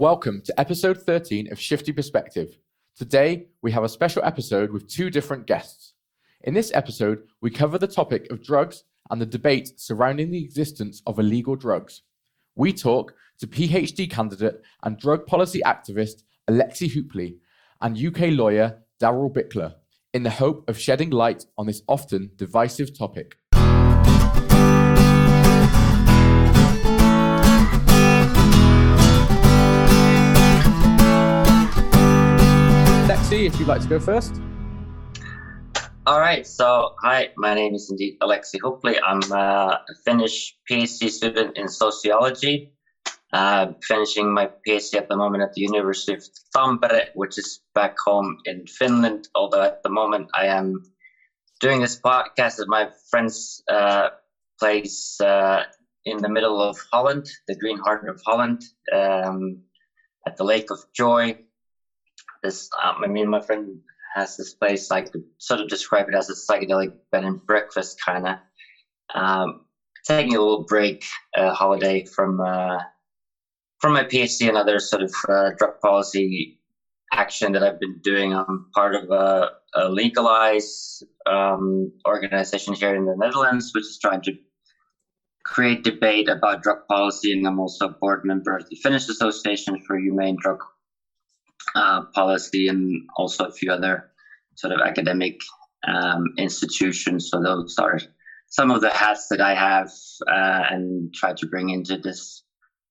Welcome to episode 13 of Shifty Perspective. Today, we have a special episode with two different guests. In this episode, we cover the topic of drugs and the debate surrounding the existence of illegal drugs. We talk to PhD candidate and drug policy activist Aleksi Hupli and UK lawyer Daryl Bickler in the hope of shedding light on this often divisive topic. If you'd like to go first. All right. So, hi, my name is indeed Aleksi Hupli. I'm a Finnish PhD student in sociology. Uh, finishing my PhD at the moment at the University of Tampere, which is back home in Finland. Although at the moment I am doing this podcast at my friend's uh, place uh, in the middle of Holland, the green heart of Holland, um, at the Lake of Joy this um, I mean my friend has this place like sort of describe it as a psychedelic bed and breakfast kind of um, taking a little break uh, holiday from uh, from my PhD and other sort of uh, drug policy action that I've been doing. I'm part of a, a legalize um, organization here in the Netherlands, which is trying to create debate about drug policy, and I'm also a board member of the Finnish Association for Humane Drug uh, policy and also a few other sort of academic um, institutions. So those are some of the hats that I have uh, and try to bring into this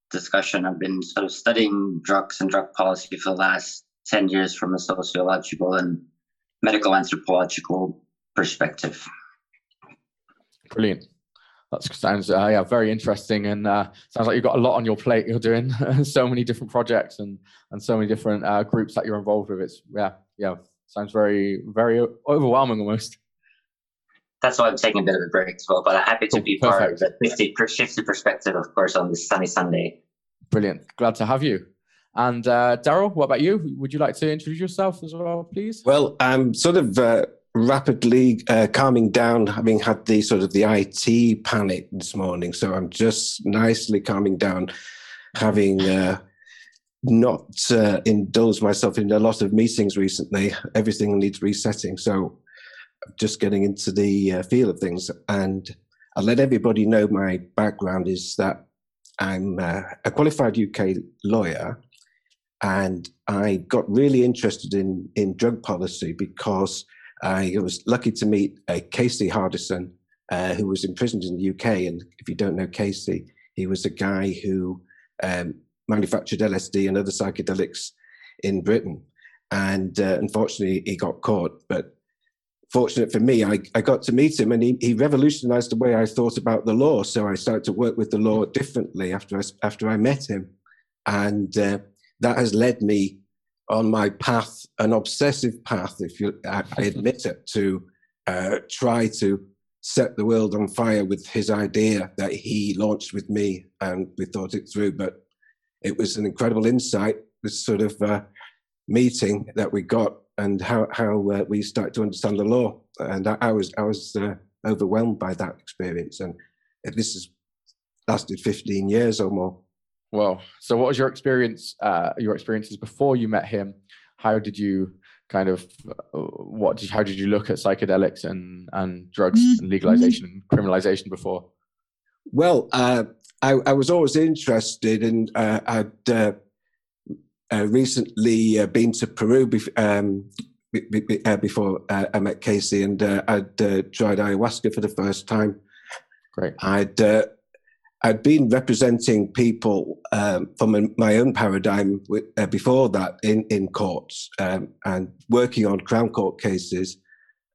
discussion. I've been sort of studying drugs and drug policy for the last 10 years from a sociological and medical anthropological perspective. Brilliant. That sounds uh, yeah very interesting and uh, sounds like you've got a lot on your plate. You're doing so many different projects and and so many different uh, groups that you're involved with. It's yeah yeah sounds very very overwhelming almost. That's why I'm taking a bit of a break as well. But I'm happy to be Perfect. part of the 50 shifted perspective, of course, on this sunny Sunday. Brilliant. Glad to have you. And uh, Daryl, what about you? Would you like to introduce yourself as well, please? Well, I'm sort of uh, rapidly uh, calming down, having had the sort of the IT panic this morning. So I'm just nicely calming down, having uh, not uh, indulged myself in a lot of meetings recently. Everything needs resetting. So I'm just getting into the uh, feel of things. And I'll let everybody know my background is that I'm uh, a qualified UK lawyer. And I got really interested in, in drug policy because I was lucky to meet uh, Casey Hardison, uh, who was imprisoned in the UK. And if you don't know Casey, he was a guy who um, manufactured LSD and other psychedelics in Britain. And uh, unfortunately, he got caught. But fortunate for me, I, I got to meet him and he, he revolutionized the way I thought about the law. So I started to work with the law differently after I, after I met him. And uh, that has led me on my path, an obsessive path, if you, I, I admit it, to uh, try to set the world on fire with his idea that he launched with me, and we thought it through. But it was an incredible insight, this sort of uh, meeting that we got, and how how uh, we started to understand the law. And I, I was I was uh, overwhelmed by that experience, and this has lasted 15 years or more. Well, so what was your experience? Uh, your experiences before you met him? How did you kind of uh, what? Did, how did you look at psychedelics and and drugs mm-hmm. and legalization and criminalization before? Well, uh, I, I, was always interested, and uh, I'd uh, uh, recently been to Peru bef- um, b- b- before I met Casey, and I'd tried ayahuasca for the first time. Great. I'd I'd been representing people um, from my own paradigm with, uh, before that in, in courts um, and working on Crown Court cases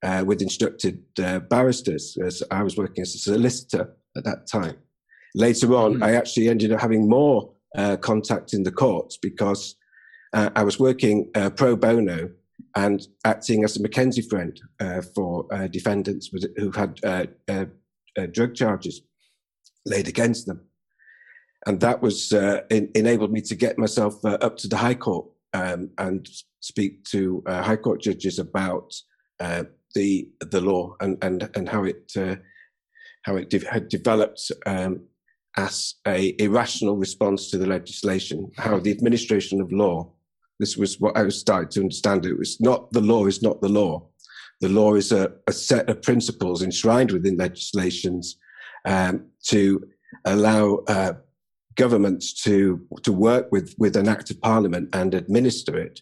uh, with instructed uh, barristers, as I was working as a solicitor at that time. Later on, mm-hmm. I actually ended up having more uh, contact in the courts because uh, I was working uh, pro bono and acting as a McKenzie friend for defendants who had drug charges laid against them. And that was uh, in, enabled me to get myself uh, up to the High Court um, and speak to uh, High Court judges about uh, the the law and and and how it uh, how it de- had developed um, as a irrational response to the legislation, how the administration of law, this was what I was starting to understand. It was not the law is not the law. The law is a, a set of principles enshrined within legislations um, to allow uh, governments to to work with with an act of parliament and administer it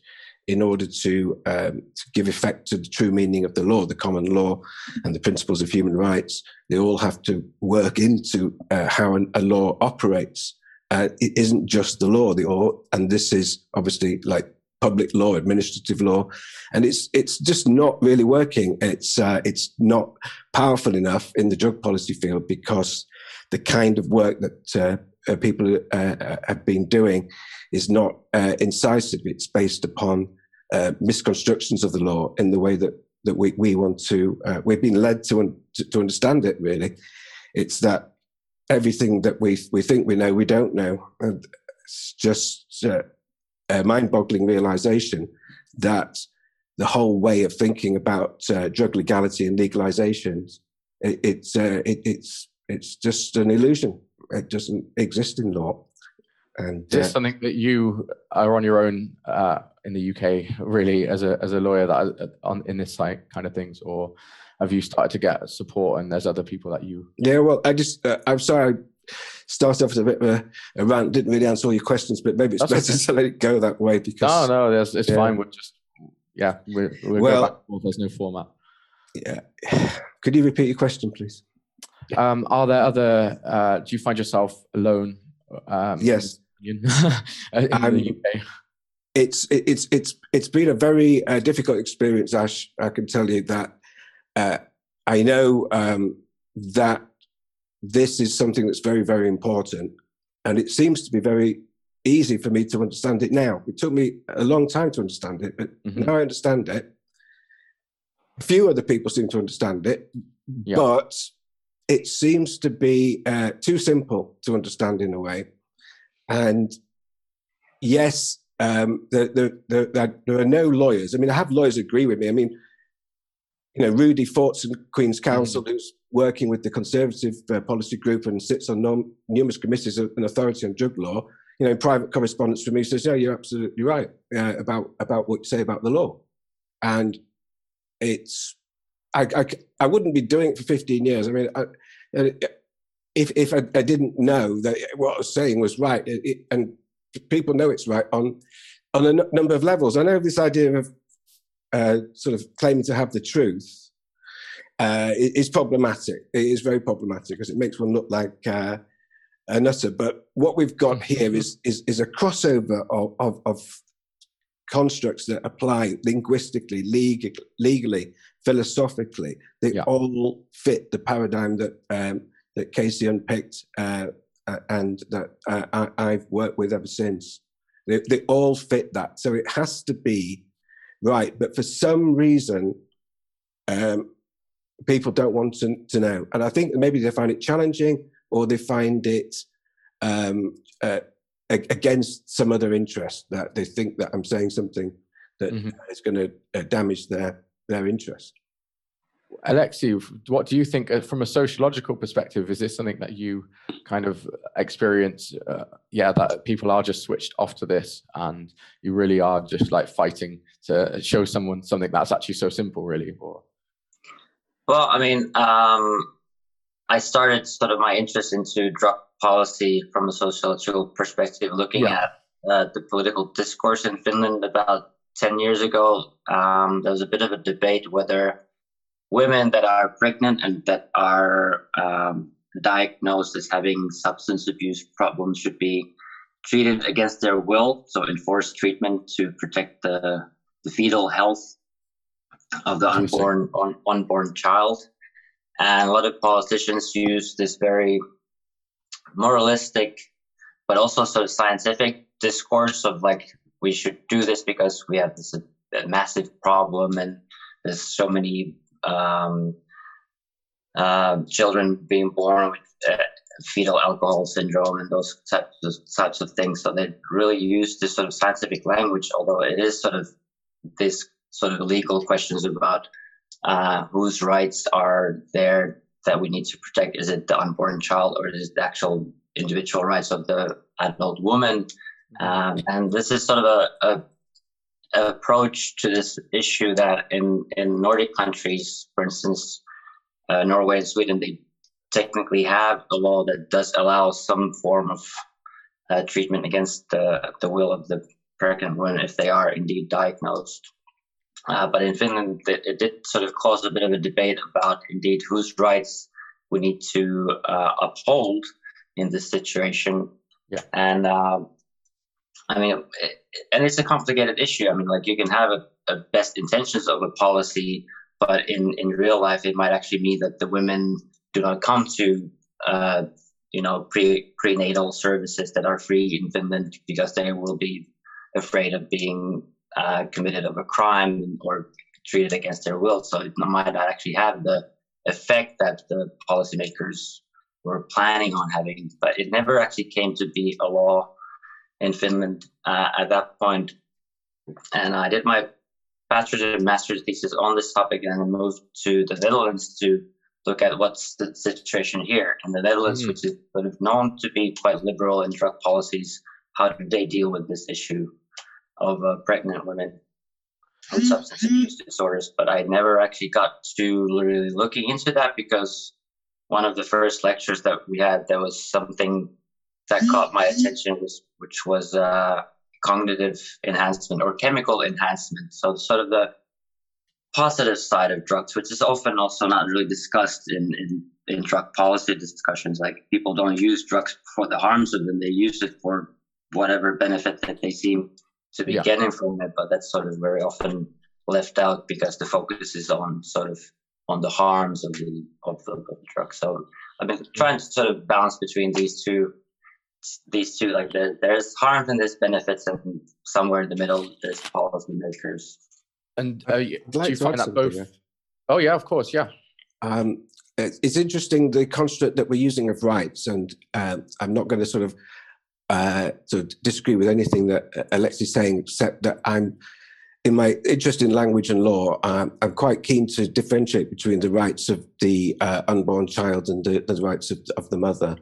in order to, um, to give effect to the true meaning of the law, the common law, and the principles of human rights. They all have to work into uh, how an, a law operates. Uh, it isn't just the law, the law, and this is obviously like public law, administrative law, and it's it's just not really working. It's uh, it's not powerful enough in the drug policy field because the kind of work that uh, uh, people uh, uh, have been doing is not uh, incisive. It's based upon misconstructions of the law in the way that that we, we want to. We've been led to, to, to understand it. Really, it's that everything that we we think we know we don't know. And it's just a mind-boggling realization that the whole way of thinking about drug legality and legalizations it, it's it, it's it's just an illusion. It doesn't exist in law. And is this uh, something that you are on your own uh, in the UK, really, as a as a lawyer that uh, on in this like kind of things, or have you started to get support and there's other people that you? Yeah, well, I just uh, I'm sorry. Started off with a bit of a, a, rant. Didn't really answer all your questions, but maybe it's That's better okay. to let it go that way because no, no, it's, it's yeah. fine. We're just yeah, we're, we're well, There's no format. Yeah, could you repeat your question, please? Um, are there other? Uh, do you find yourself alone? Um, yes. in the UK? It's it's it's it's been a very uh, difficult experience, Ash. I can tell you that. Uh, I know um, that this is something that's very very important, and it seems to be very easy for me to understand it now. It took me a long time to understand it, but mm-hmm. now I understand it. Few other people seem to understand it, yeah. but it seems to be uh, too simple to understand in a way. And yes, um, there, there, there, there, are no lawyers. I mean, I have lawyers agree with me. I mean, you know, Rudi Fortson Queen's Counsel, mm-hmm. who's working with the Conservative uh, Policy Group and sits on numerous committees of an authority on drug law, you know, in private correspondence with me says, "Yeah, you're absolutely right uh, about about what you say about the law," and it's I, I, I wouldn't be doing it for 15 years. I mean, I, if if I, I, didn't know that what I was saying was right, it, it, and people know it's right on on a n- number of levels. I know this idea of uh, sort of claiming to have the truth uh, is problematic. It is very problematic because it makes one look like uh, a nutter. But what we've got here is is, is a crossover of, of, of constructs that apply linguistically, legal, legally, philosophically. They yeah. all fit the paradigm that um, that Casey unpicked uh, and that uh, I, have worked with ever since. They, they, all fit that. So it has to be right. But for some reason, um, people don't want to, to, know. And I think maybe they find it challenging or they find it um, uh, against some other interest that they think that I'm saying something that mm-hmm. is going to uh, damage their their interest. Alexei, what do you think uh, from a sociological perspective? Is this something that you kind of experience? Uh, yeah, that people are just switched off to this, and you really are just like fighting to show someone something that's actually so simple, really. Or well, I mean, um, I started sort of my interest into drug policy from a sociological perspective, looking yeah. at uh, the political discourse in Finland about 10 years ago. Um, there was a bit of a debate whether women that are pregnant and that are um, diagnosed as having substance abuse problems should be treated against their will, so enforced treatment to protect the, the fetal health of the unborn un, unborn child. And a lot of politicians use this very moralistic, but also sort of scientific discourse of like we should do this because we have this massive problem and there's so many um, uh, children being born with uh, fetal alcohol syndrome and those types of, types of things. So they really use this sort of scientific language, although it is sort of this sort of legal questions about uh, whose rights are there that we need to protect. Is it the unborn child or is it the actual individual rights of the adult woman. Um, and this is sort of a, a, approach to this issue that in, in Nordic countries, for instance, uh, Norway and Sweden, they technically have a law that does allow some form of uh, treatment against the, the will of the pregnant woman if they are indeed diagnosed. Uh, but in Finland, it, it, did sort of cause a bit of a debate about indeed whose rights we need to uh, uphold in this situation. Yeah. And um, I mean, it, and it's a complicated issue. I mean, like you can have a, a best intentions of a policy, but in, in real life, it might actually mean that the women do not come to, uh, you know, pre prenatal services that are free in Finland because they will be afraid of being uh, committed of a crime or treated against their will. So it might not actually have the effect that the policymakers were planning on having, but it never actually came to be a law in Finland uh, at that point. And I did my bachelor's and master's thesis on this topic and then moved to the Netherlands to look at what's the situation here. In the Netherlands, mm-hmm. which is sort of known to be quite liberal in drug policies, how do they deal with this issue of uh, pregnant women with substance abuse disorders? But I never actually got to really looking into that because one of the first lectures that we had, there was something that caught my attention, was, which was uh, cognitive enhancement or chemical enhancement. So, sort of the positive side of drugs, which is often also not really discussed in, in, in drug policy discussions. Like people don't use drugs for the harms of them, they use it for whatever benefit that they seem to be yeah. getting from it. But that's sort of very often left out because the focus is on sort of on the harms of the of the, of the drug. So I've been trying to sort of balance between these two these two like there, there's harms and there's benefits and somewhere in the middle there's policy makers and uh, like do you find that both yeah. oh yeah of course yeah um, it's interesting the construct that we're using of rights and um, i'm not going to sort of uh, sort of disagree with anything that Aleksi is saying except that i'm in my interest in language and law, um, I'm quite keen to differentiate between the rights of the uh, unborn child and the, the rights of, of, the mother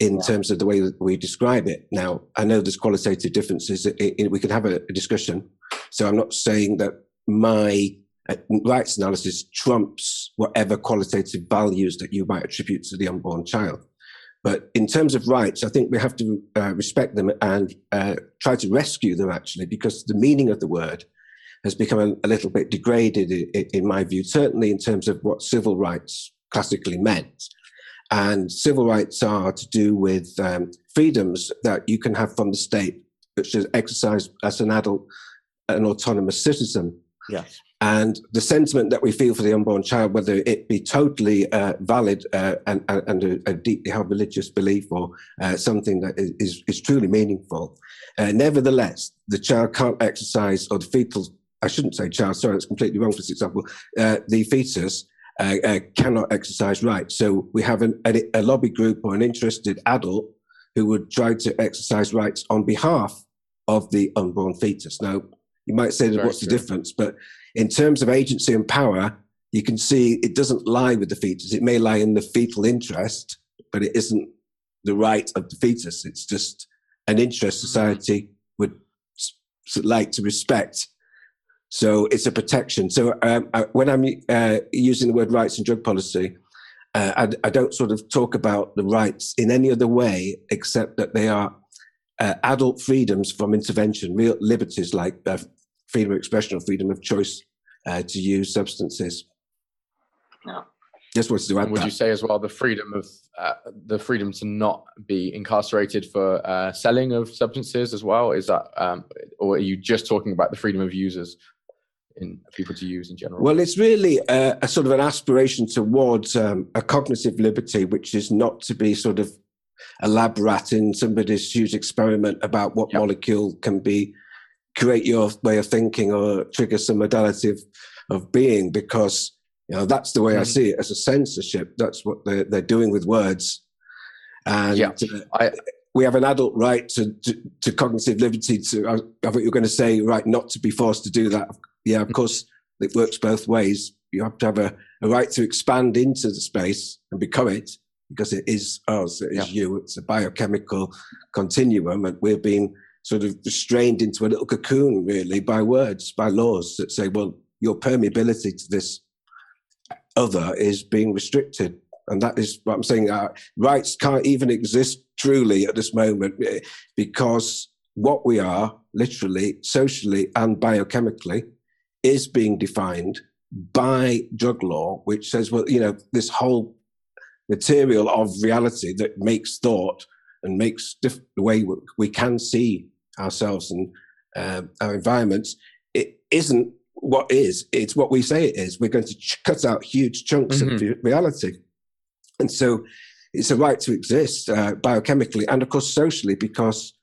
in yeah. terms of the way that we describe it. Now, I know there's qualitative differences. It, it, we can have a, a, discussion. So I'm not saying that my uh, rights analysis trumps whatever qualitative values that you might attribute to the unborn child. But in terms of rights, I think we have to uh, respect them and uh, try to rescue them actually, because the meaning of the word has become a, a little bit degraded, in, in, my view, certainly in terms of what civil rights classically meant. And civil rights are to do with um, freedoms that you can have from the state, which is exercised as an adult, an autonomous citizen. Yes. And the sentiment that we feel for the unborn child, whether it be totally uh, valid uh, and, and a, a, deeply held religious belief or uh, something that is, is truly meaningful, uh, nevertheless, the child can't exercise, or the fetal I shouldn't say child, sorry, that's completely wrong for this example. Uh, the fetus uh, uh, cannot exercise rights. So we have an, a, a, lobby group or an interested adult who would try to exercise rights on behalf of the unborn fetus. Now, you might say, that what's true. the difference? But in terms of agency and power, you can see it doesn't lie with the fetus. It may lie in the fetal interest, but it isn't the right of the fetus. It's just an interest mm-hmm. society would like to respect so it's a protection. So um, I, when I'm uh, using the word rights in drug policy, uh, I, I, don't sort of talk about the rights in any other way except that they are uh, adult freedoms from intervention, real liberties like uh, freedom of expression or freedom of choice uh, to use substances. No. Just wanted to add Would that. you say as well the freedom of uh, the freedom to not be incarcerated for uh, selling of substances as well? Is that, um, or are you just talking about the freedom of users in people to use in general? Well, it's really a, a sort of an aspiration towards um, a cognitive liberty, which is not to be sort of a lab rat in somebody's huge experiment about what yep. molecule can be create your way of thinking or trigger some modality of, of being because you know that's the way mm. I see it as a censorship. That's what they're, they're doing with words, and yeah. uh, I, we have an adult right to, to, to cognitive liberty. To I, I thought you're going to say right not to be forced to do that yeah, of course, it works both ways. You have to have a, a right to expand into the space and become it, because it is us, it is yeah. you. It's a biochemical continuum, and we're being sort of restrained into a little cocoon, really, by words, by laws that say, well, your permeability to this other is being restricted. And that is what I'm saying. Uh, rights can't even exist truly at this moment eh, because what we are, literally, socially, and biochemically, is being defined by drug law, which says, well, you know, this whole material of reality that makes thought and makes diff- the way we can see ourselves and um, our environments, it isn't what is, it's what we say it is. We're going to ch- cut out huge chunks mm-hmm. of reality. And so it's a right to exist uh, biochemically and, of course, socially, because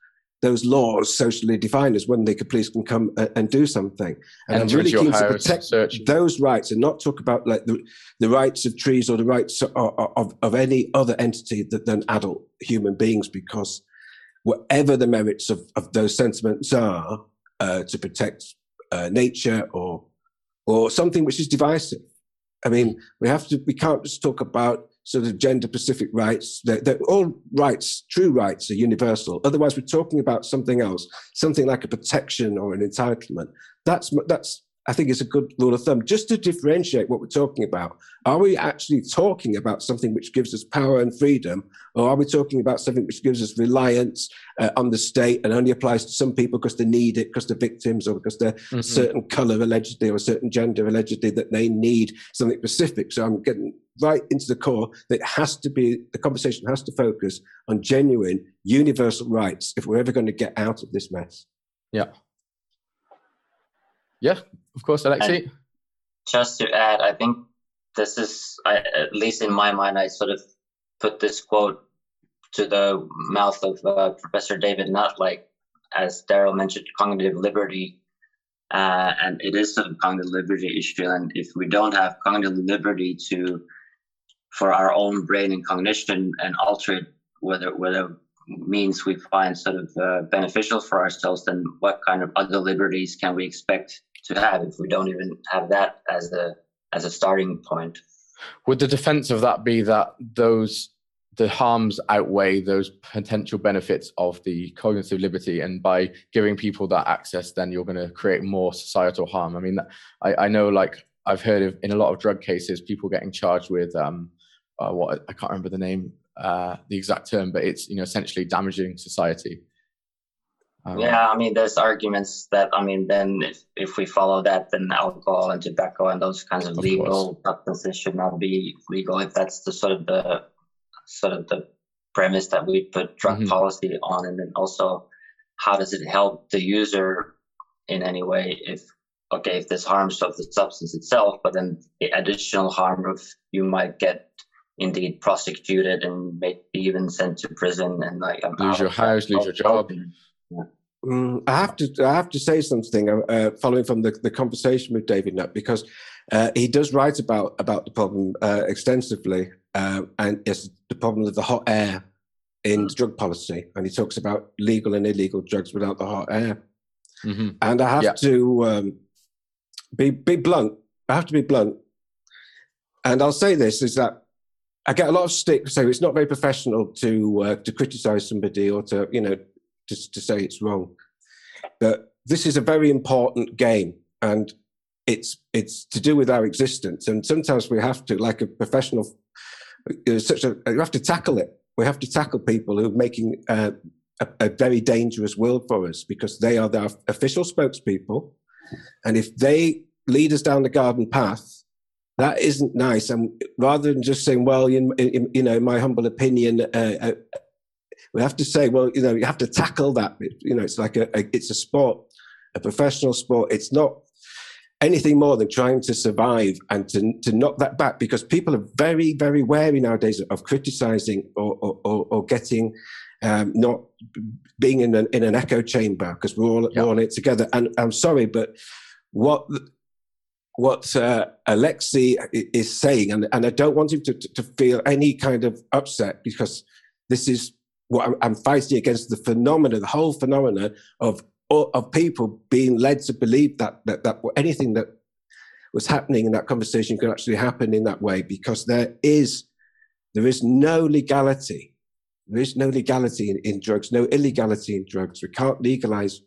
those laws socially defined as when the police can come and do something. And, and I'm really keen to protect those rights and not talk about like the, the rights of trees or the rights of, of, of any other entity than adult human beings, because whatever the merits of, of those sentiments are uh, to protect uh, nature or or something which is divisive. I mean, we have to. We can't just talk about sort of gender specific rights. They're, they're, all rights, true rights, are universal. Otherwise, we're talking about something else, something like a protection or an entitlement. That's that's I think is a good rule of thumb. Just to differentiate what we're talking about, are we actually talking about something which gives us power and freedom, or are we talking about something which gives us reliance uh, on the state and only applies to some people because they need it, because they're victims, or because they're mm-hmm. a certain color allegedly, or a certain gender allegedly that they need something specific? So I'm getting right into the core that it has to be the conversation has to focus on genuine universal rights if we're ever going to get out of this mess. Yeah. Yeah, of course, Alexei. And just to add, I think this is, I, at least in my mind, I sort of put this quote to the mouth of uh, Professor David Nutt, like as Daryl mentioned, cognitive liberty. Uh, and it is a cognitive liberty issue. And if we don't have cognitive liberty to, for our own brain and cognition and alter it, whether, whether means we find sort of uh, beneficial for ourselves, then what kind of other liberties can we expect to have if we don't even have that as a as a starting point. Would the defense of that be that those the harms outweigh those potential benefits of the cognitive liberty and by giving people that access then you're going to create more societal harm i mean i, I know like i've heard of in a lot of drug cases people getting charged with um uh, what i can't remember the name uh the exact term but it's you know essentially damaging society yeah, I mean, there's arguments that I mean, then if, if we follow that, then alcohol and tobacco and those kinds of, of legal substances should not be legal. If that's the sort of the sort of the premise that we put drug mm-hmm. policy on, and then also how does it help the user in any way? If okay, if there's harms of the substance itself, but then the additional harm of you might get indeed prosecuted and maybe even sent to prison and like lose your house, lose your job. And, Mm, I have to I have to say something uh, uh, following from the, the conversation with David Nutt because uh, he does write about about the problem uh, extensively uh, and it's the problem of the hot air in mm. drug policy and he talks about legal and illegal drugs without the hot air mm-hmm. and I have yeah. to um, be be blunt I have to be blunt and I'll say this is that I get a lot of stick so it's not very professional to uh, to criticize somebody or to you know to, to say it's wrong. But this is a very important game, and it's it's to do with our existence. And sometimes we have to, like a professional, such a you have to tackle it. We have to tackle people who are making uh, a, a very dangerous world for us because they are the official spokespeople, and if they lead us down the garden path, that isn't nice. And rather than just saying, well, in, in, you know, my humble opinion, uh, uh we have to say, well, you know, you have to tackle that. You know, it's like a, a it's a sport, a professional sport. It's not anything more than trying to survive and to, to knock that back because people are very, very wary nowadays of criticizing or, or, or getting um, not being in an, in an echo chamber because we're all, yep. all in it together. And I'm sorry, but what what uh, Alexei is saying, and, and I don't want him to, to feel any kind of upset because this is what I'm, fighting against the phenomena, the whole phenomena of of people being led to believe that that, that anything that was happening in that conversation could actually happen in that way because there is There is no legality. There is no legality in, in drugs, no illegality in drugs. We can't legalize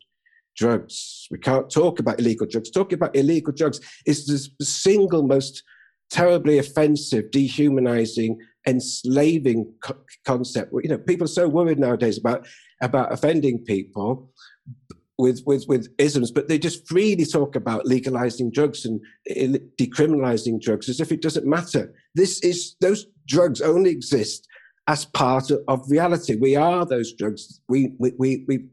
drugs. We can't talk about illegal drugs. Talking about illegal drugs is the single most terribly offensive, dehumanizing, enslaving co- concept. You know, people are so worried nowadays about about offending people with with with isms, but they just freely talk about legalizing drugs and decriminalizing drugs as if it doesn't matter. This is those drugs only exist as part of reality. We are those drugs. We, we, we, we,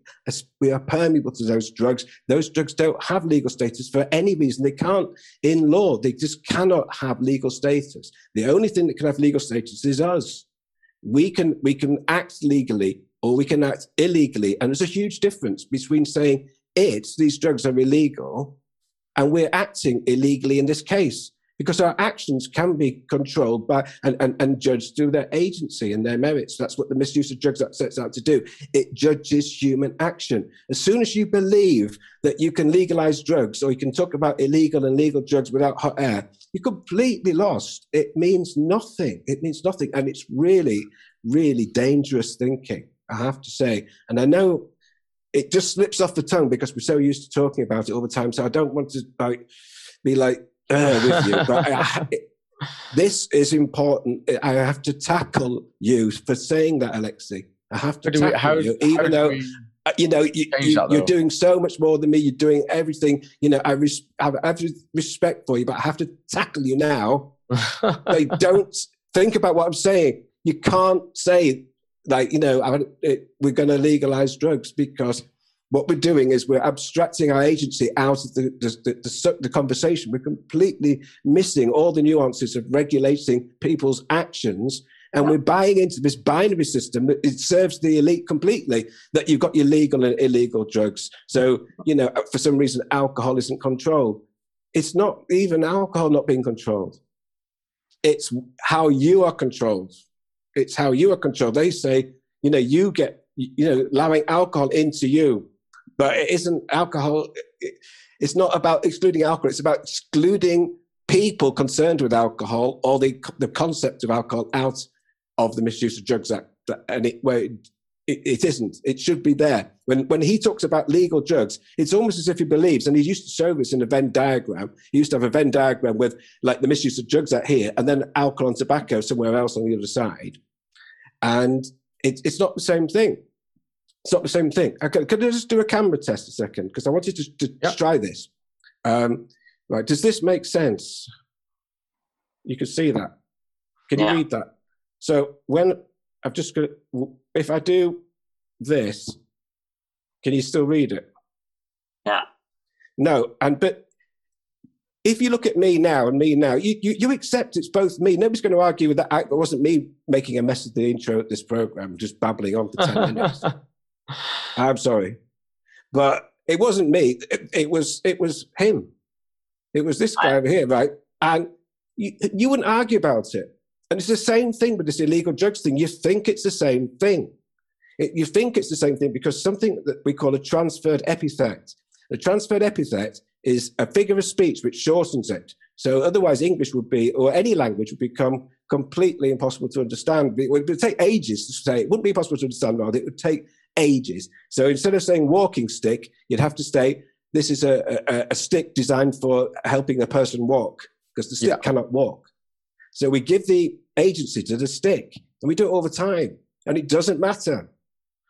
we are permeable to those drugs. Those drugs don't have legal status for any reason. They can't, in law, they just cannot have legal status. The only thing that can have legal status is us. We can, we can act legally or we can act illegally. And there's a huge difference between saying it, these drugs are illegal, and we're acting illegally in this case because our actions can be controlled by and, and, and judged through their agency and their merits. That's what the Misuse of Drugs Act sets out to do. It judges human action. As soon as you believe that you can legalize drugs or you can talk about illegal and legal drugs without hot air, you're completely lost. It means nothing. It means nothing. And it's really, really dangerous thinking, I have to say. And I know it just slips off the tongue because we're so used to talking about it all the time. So I don't want to like be like uh, with you, but I, this is important. I have to tackle you for saying that, Alexei. I have to tackle we, how, you, even though. Uh, you know, you, are you, doing so much more than me. You're doing everything. You know, I, res- I have every respect for you, but I have to tackle you now. they don't think about what I'm saying. You can't say like, you know, I, it, we're going to legalize drugs because what we're doing is we're abstracting our agency out of the, the, the, the, conversation. We're completely missing all the nuances of regulating people's actions. And we're buying into this binary system that it serves the elite completely, that you've got your legal and illegal drugs. So, you know, for some reason, alcohol isn't controlled. It's not even alcohol not being controlled. It's how you are controlled. It's how you are controlled. They say, you know, you get, you know, allowing alcohol into you but it isn't alcohol. It's not about excluding alcohol. It's about excluding people concerned with alcohol or the the concept of alcohol out of the Misuse of Drugs Act. And it, where it, it, it isn't. It should be there. When when he talks about legal drugs, it's almost as if he believes, and he used to show this in a Venn diagram. He used to have a Venn diagram with like the misuse of drugs out here, and then alcohol and tobacco somewhere else on the other side. And it, it's not the same thing. It's not the same thing. Okay, could I just do a camera test a second? Because I wanted to, to yep. try this. Um, right, does this make sense? You can see that. Can yeah. you read that? So when I've just got, if I do this, can you still read it? Yeah. No, and but if you look at me now and me now, you, you, you accept it's both me. Nobody's going to argue with that. It wasn't me making a mess of the intro at this program, just babbling on for 10 minutes. I'm sorry, but it wasn't me. It, it, was it was him. It was this guy over here, right? And you, you wouldn't argue about it. And it's the same thing with this illegal drugs thing. You think it's the same thing. It, you think it's the same thing because something that we call a transferred epithet. A transferred epithet is a figure of speech which shortens it. So otherwise, English would be, or any language would become completely impossible to understand. It would take ages to say. It wouldn't be possible to understand. Rather, it would take ages. So instead of saying walking stick, you'd have to say this is a, a, a stick designed for helping a person walk because the stick yeah. cannot walk. So we give the agency to the stick, and we do it all the time, and it doesn't matter,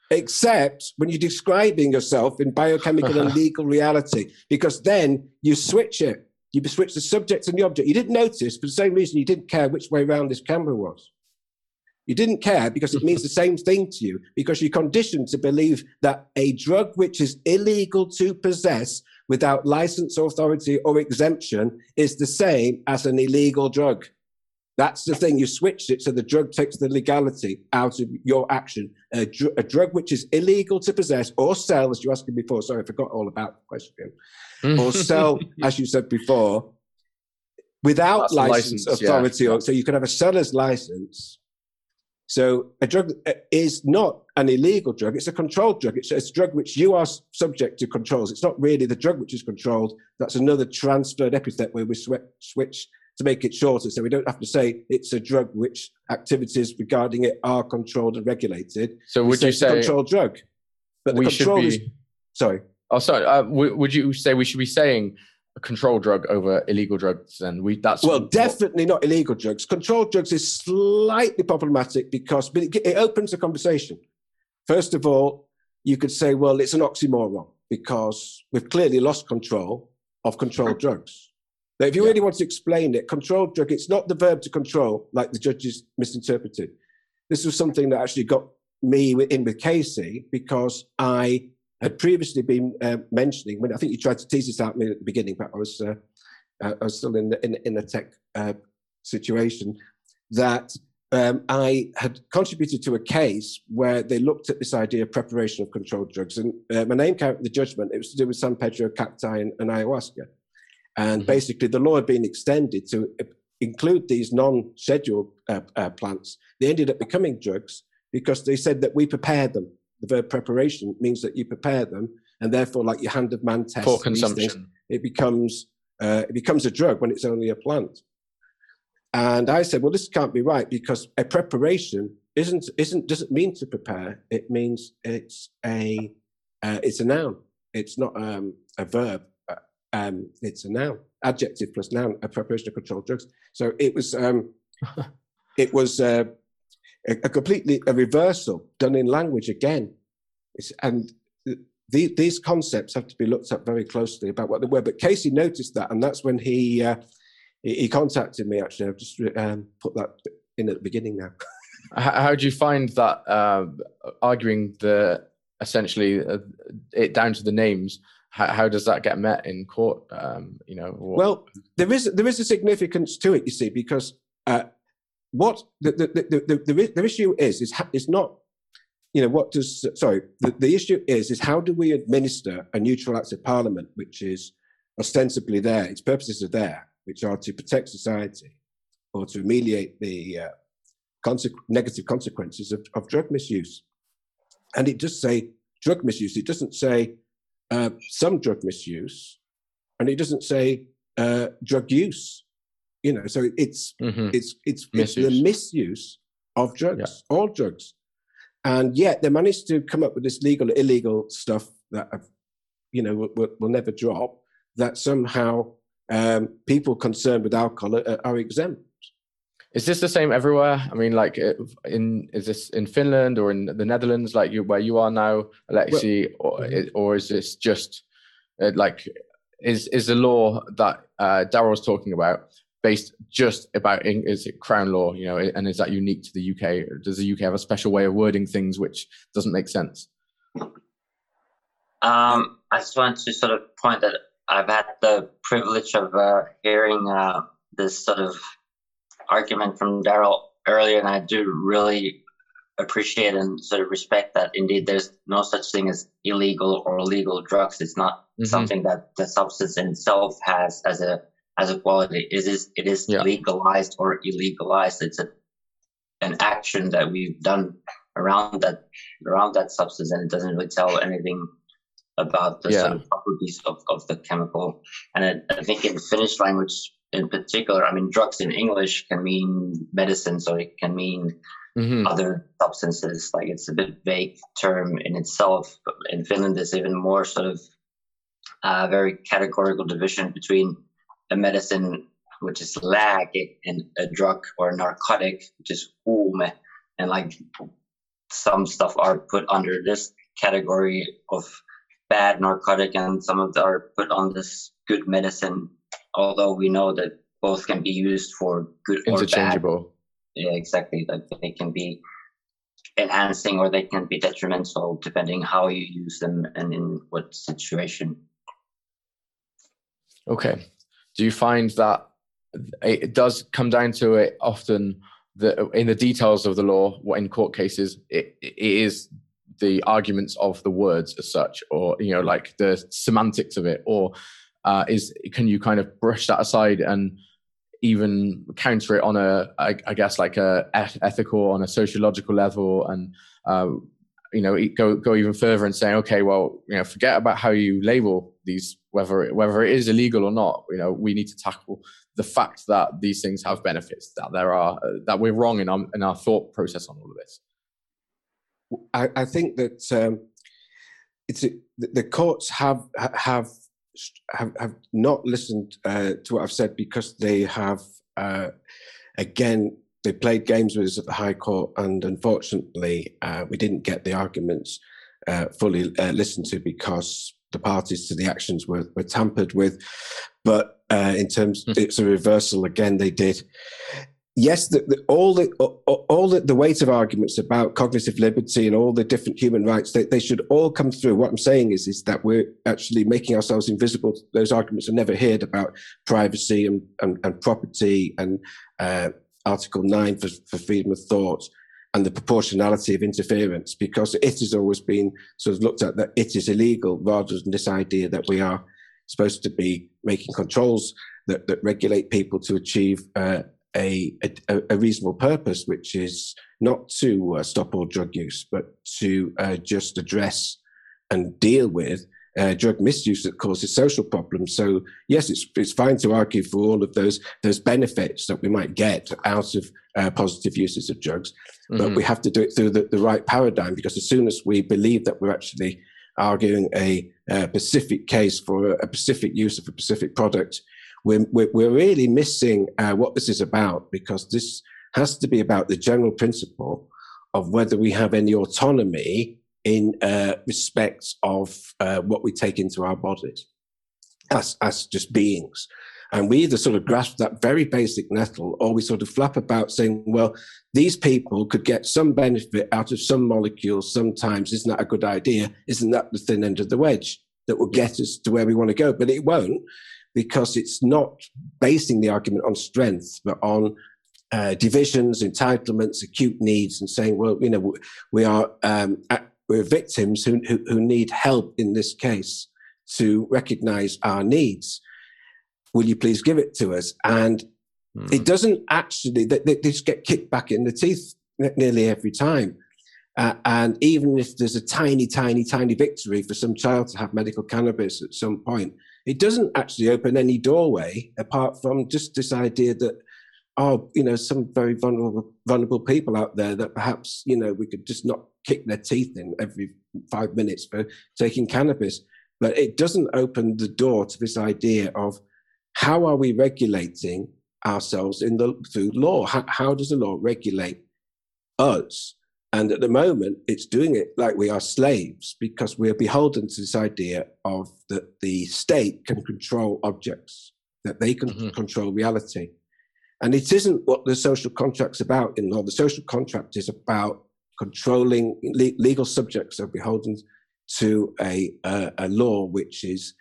except when you're describing yourself in biochemical and legal reality, because then you switch it. You switch the subject and the object. You didn't notice for the same reason you didn't care which way around this camera was. You didn't care because it means the same thing to you because you're conditioned to believe that a drug which is illegal to possess without license, authority, or exemption is the same as an illegal drug. That's the thing. You switched it so the drug takes the legality out of your action. A, dr- a drug which is illegal to possess or sell, as you asked me before. Sorry, I forgot all about the question. Mm. or sell, as you said before, without license, license, authority. Yeah. Or, so you can have a seller's license so a drug uh, is not an illegal drug; it's a controlled drug. It's, a drug which you are subject to controls. It's not really the drug which is controlled. That's another transferred epithet where we sw- switch to make it shorter, so we don't have to say it's a drug which activities regarding it are controlled and regulated. So would you a say controlled drug? But the we should control be? is sorry. Oh, sorry. Uh, w- would you say we should be saying control drug over illegal drugs? And we that's Well, definitely not illegal drugs. Controlled drugs is slightly problematic because but it, it opens a conversation. First of all, you could say, well, it's an oxymoron because we've clearly lost control of controlled drugs. But if you Yeah. really want to explain it, controlled drug, it's not the verb to control like the judges misinterpreted. This was something that actually got me in with Casey because I had previously been uh, mentioning when I think you tried to tease this out at me at the beginning, but I was uh, uh, I was still in the, in, in a tech uh, situation that um, I had contributed to a case where they looked at this idea of preparation of controlled drugs. And uh, my name came the judgment. It was to do with San Pedro, cacti, and, and ayahuasca. And Mhm. basically, the law had been extended to include these non-scheduled uh, uh, plants. They ended up becoming drugs because they said that we prepared them. The verb preparation means that you prepare them, and therefore, like your hand of man test, for these things, consumption. it becomes uh, it becomes a drug when it's only a plant. And I said, well, this can't be right because a preparation isn't isn't doesn't mean to prepare. It means it's a uh, it's a noun. It's not um, a verb. Uh, Um, it's a noun, adjective plus noun. A preparation of controlled drugs. So it was um, it was uh, a, a completely a reversal done in language again. It's, and the, these concepts have to be looked at very closely about what they were. But Casey noticed that, and that's when he uh, he, he contacted me. Actually, I've just um, put that in at the beginning now. How do you find that uh, arguing the essentially uh, it down to the names? How, how does that get met in court? Um, you know, what- Well, there is there is a significance to it, you see, because uh, what the the, the, the, the, issue is is is not you know what does sorry the, the issue is is how do we administer a neutral act of parliament which is ostensibly there its purposes are there which are to protect society or to ameliorate the uh, negative consequences of, of drug misuse. And it does say drug misuse. It doesn't say uh, some drug misuse. And it doesn't say uh, drug use you know so it's Mhm. it's it's, it's the Misuse. of drugs, all drugs, and yet they managed to come up with this legal illegal stuff that have, you know will, will, never drop. That somehow um, people concerned with alcohol are, are exempt. Is this the same everywhere? I mean, like, uh, in is this in Finland or in the Netherlands, like you where you are now, Aleksi, or mhm. or is this just uh, like is is the law that uh, Daryl's talking about based just about is it crown law? You know, and is that unique to the UK? Or does the UK have a special way of wording things which doesn't make sense? Um, I just want to sort of point that I've had the privilege of uh, hearing uh, this sort of argument from Daryl earlier, and I do really appreciate and sort of respect that indeed there's no such thing as illegal or legal drugs. It's not Mhm. something that the substance in itself has as a as a quality. It is it is Yeah. legalized or illegalized. It's a an action that we've done around that around that substance, and it doesn't really tell anything about the sort of properties of, of the chemical. And I, I think in Finnish language in particular, I mean, drugs in English can mean medicine, so it can mean Mhm. other substances. Like it's a bit vague term in itself. In Finland, there's even more sort of uh, very categorical division between a medicine, which is lääke, and a drug or a narcotic, which is huume. And like some stuff are put under this category of bad narcotic, and some of them are put on this good medicine. Although we know that both can be used for good or bad Interchangeable. yeah, exactly. Like they can be enhancing or they can be detrimental depending how you use them and in what situation. Okay. Do you find that it does come down to it often that in the details of the law, what in court cases, it, it is the arguments of the words as such, or you know, like the semantics of it, or uh, is can you kind of brush that aside and even counter it on a, I, I guess, like a ethical, on a sociological level, and uh, you know, go go even further and say, okay, well, you know, forget about how you label these whether it, whether it is illegal or not. You know, we need to tackle the fact that these things have benefits, that there are uh, that we're wrong in our in our thought process on all of this. I, I think that um, it's the courts have have have, have not listened uh, to what I've said because they have uh, again they played games with us at the High Court, and unfortunately, uh, we didn't get the arguments uh, fully uh, listened to because the parties to the actions were, were tampered with. But uh, in terms, mm. it's a reversal again. They did. Yes, the, the, all the all the, the weight of arguments about cognitive liberty and all the different human rights they, they should all come through. What I'm saying is is that we're actually making ourselves invisible. Those arguments are never heard about privacy and and, and property and uh, Article 9 for, for freedom of thought and the proportionality of interference because it has always been sort of looked at that it is illegal rather than this idea that we are supposed to be making controls that, that regulate people to achieve uh, a, a, a, reasonable purpose, which is not to uh, stop all drug use, but to uh, just address and deal with uh, drug misuse that causes social problems. So yes, it's it's fine to argue for all of those those benefits that we might get out of uh, positive uses of drugs, mm-hmm. but we have to do it through the, the right paradigm because as soon as we believe that we're actually arguing a, a specific case for a, a, specific use of a specific product, we're, we're, we're really missing uh, what this is about because this has to be about the general principle of whether we have any autonomy in uh, of uh, what we take into our bodies as, as just beings. And we either sort of grasp that very basic nettle or we sort of flap about saying, well, these people could get some benefit out of some molecules sometimes. Isn't that a good idea? Isn't that the thin end of the wedge that will get us to where we want to go? But it won't because it's not basing the argument on strength, but on uh, divisions, entitlements, acute needs, and saying, well, you know, we are um, we're victims who, who, who need help in this case to recognize our needs. Will you please give it to us? And mm. it doesn't actually, they, they, just get kicked back in the teeth nearly every time. Uh, and even if there's a tiny, tiny, tiny victory for some child to have medical cannabis at some point, it doesn't actually open any doorway apart from just this idea that, oh, you know, some very vulnerable, vulnerable people out there that perhaps, you know, we could just not kick their teeth in every five minutes for taking cannabis. But it doesn't open the door to this idea of how are we regulating ourselves in the through law? How, how does the law regulate us? And at the moment, it's doing it like we are slaves because we are beholden to this idea of that the state can control objects, that they can mm-hmm. control reality. And it isn't what the social contract's about in law. The social contract is about controlling le- legal subjects are beholden to a, uh, a law which is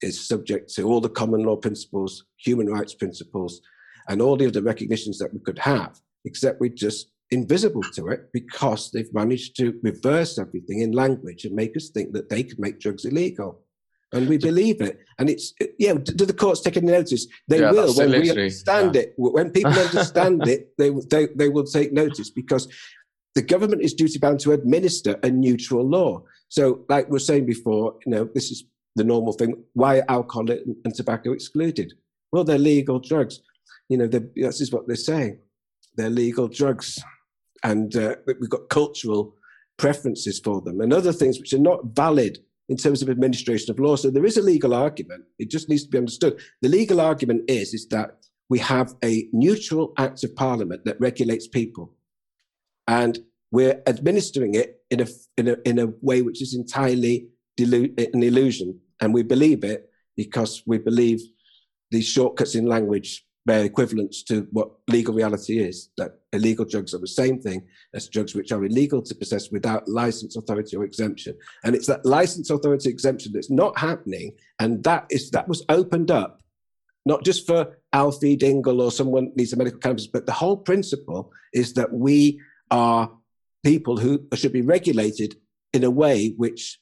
is subject to all the common law principles, human rights principles, and all the other recognitions that we could have, except we're just invisible to it because they've managed to reverse everything in language and make us think that they can make drugs illegal. And we believe it. And it's, yeah, do the courts take any notice? They yeah, will when we understand yeah. it. When people understand it, they, they, they will take notice because the government is duty bound to administer a neutral law. So, like we were saying before, you know, this is the normal thing. Why are alcohol and tobacco excluded? Well, they're legal drugs. You know, this is what they're saying. They're legal drugs. And uh, we've got cultural preferences for them and other things which are not valid in terms of administration of law. So there is a legal argument. It just needs to be understood. The legal argument is, is that we have a neutral act of parliament that regulates people. And we're administering it in a, in a, in a way which is entirely delu- an illusion. And we believe it because we believe these shortcuts in language bear equivalence to what legal reality is that illegal drugs are the same thing as drugs which are illegal to possess without license authority or exemption and it's that license authority exemption that's not happening and that is that was opened up not just for Alfie Dingley or someone needs a medical cannabis but the whole principle is that we are people who should be regulated in a way which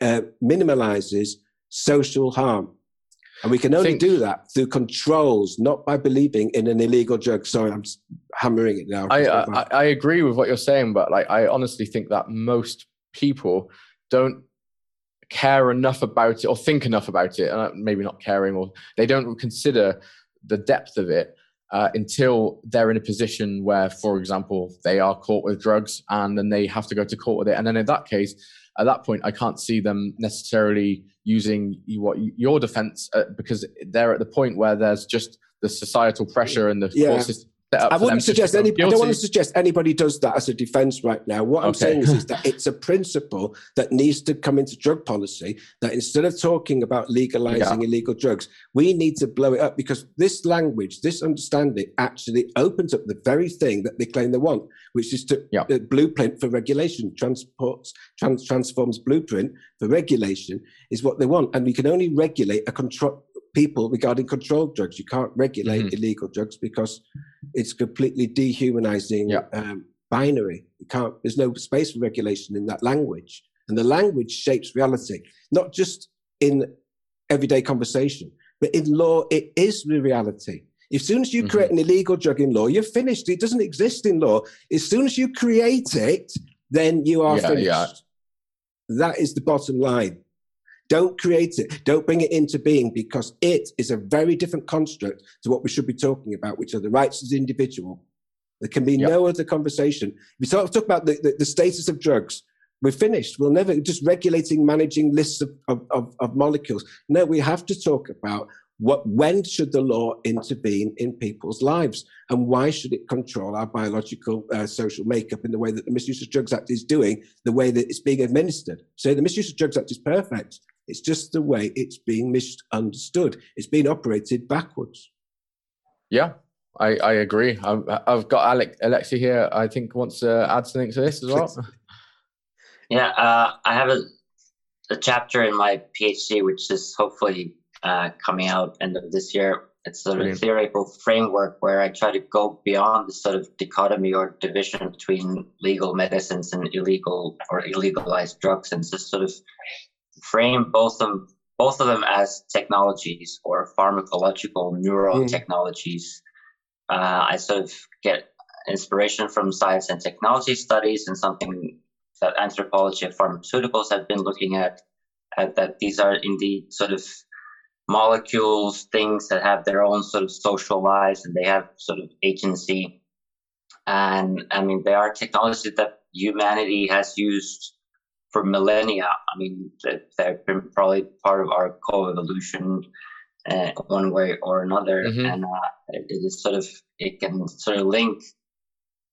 uh, minimalizes social harm. And we can only think, do that through controls, not by believing in an illegal drug. Sorry, I'm hammering it now. I, I, I agree with what you're saying, but like I honestly think that most people don't care enough about it or think enough about it, uh, maybe not caring, or they don't consider the depth of it uh, until they're in a position where, for example, they are caught with drugs and then they have to go to court with it. And then in that case, at that point, I can't see them necessarily using what your defense uh, because they're at the point where there's just the societal pressure and the yeah. forces I wouldn't suggest any. I don't want to suggest anybody does that as a defence right now. What I'm okay. saying is, is, that it's a principle that needs to come into drug policy. That instead of talking about legalising yeah. illegal drugs, we need to blow it up because this language, this understanding, actually opens up the very thing that they claim they want, which is to yeah. uh, blueprint for regulation. Transports trans, transforms blueprint for regulation is what they want, and we can only regulate a control people regarding controlled drugs. You can't regulate mm-hmm. illegal drugs because it's completely dehumanizing yeah. um, binary. You can't. There's no space for regulation in that language, and the language shapes reality, not just in everyday conversation, but in law. It is the reality. As soon as you mm-hmm. create an illegal drug in law, you're finished. It doesn't exist in law. As soon as you create it, then you are yeah, finished. Yeah. That is the bottom line. Don't create it. Don't bring it into being because it is a very different construct to what we should be talking about, which are the rights of the individual. There can be yep. no other conversation. If We talk, talk about the, the, the, status of drugs. We're finished. We'll never just regulating, managing lists of, of, of, of molecules. No, we have to talk about what when should the law intervene in people's lives and why should it control our biological uh, social makeup in the way that the misuse of drugs act is doing the way that it's being administered so the misuse of drugs act is perfect it's just the way it's being misunderstood. It's being operated backwards. Yeah, I, I agree. i have got Alec, Aleksi here. I think wants to add something to this as well. Yeah, uh, I have a, a chapter in my PhD, which is hopefully uh, coming out end of this year. It's sort of a theoretical framework where I try to go beyond the sort of dichotomy or division between legal medicines and illegal or illegalized drugs, and just sort of frame both of them, both of them as technologies or pharmacological neural mm. technologies. Uh, I sort of get inspiration from science and technology studies and something that anthropology of pharmaceuticals have been looking at, at that these are indeed sort of molecules, things that have their own sort of social lives and they have sort of agency. And I mean, they are technologies that humanity has used for millennia. I mean, they've been probably part of our co-evolution uh, one way or another, mm-hmm. and uh, it is sort of it can sort of link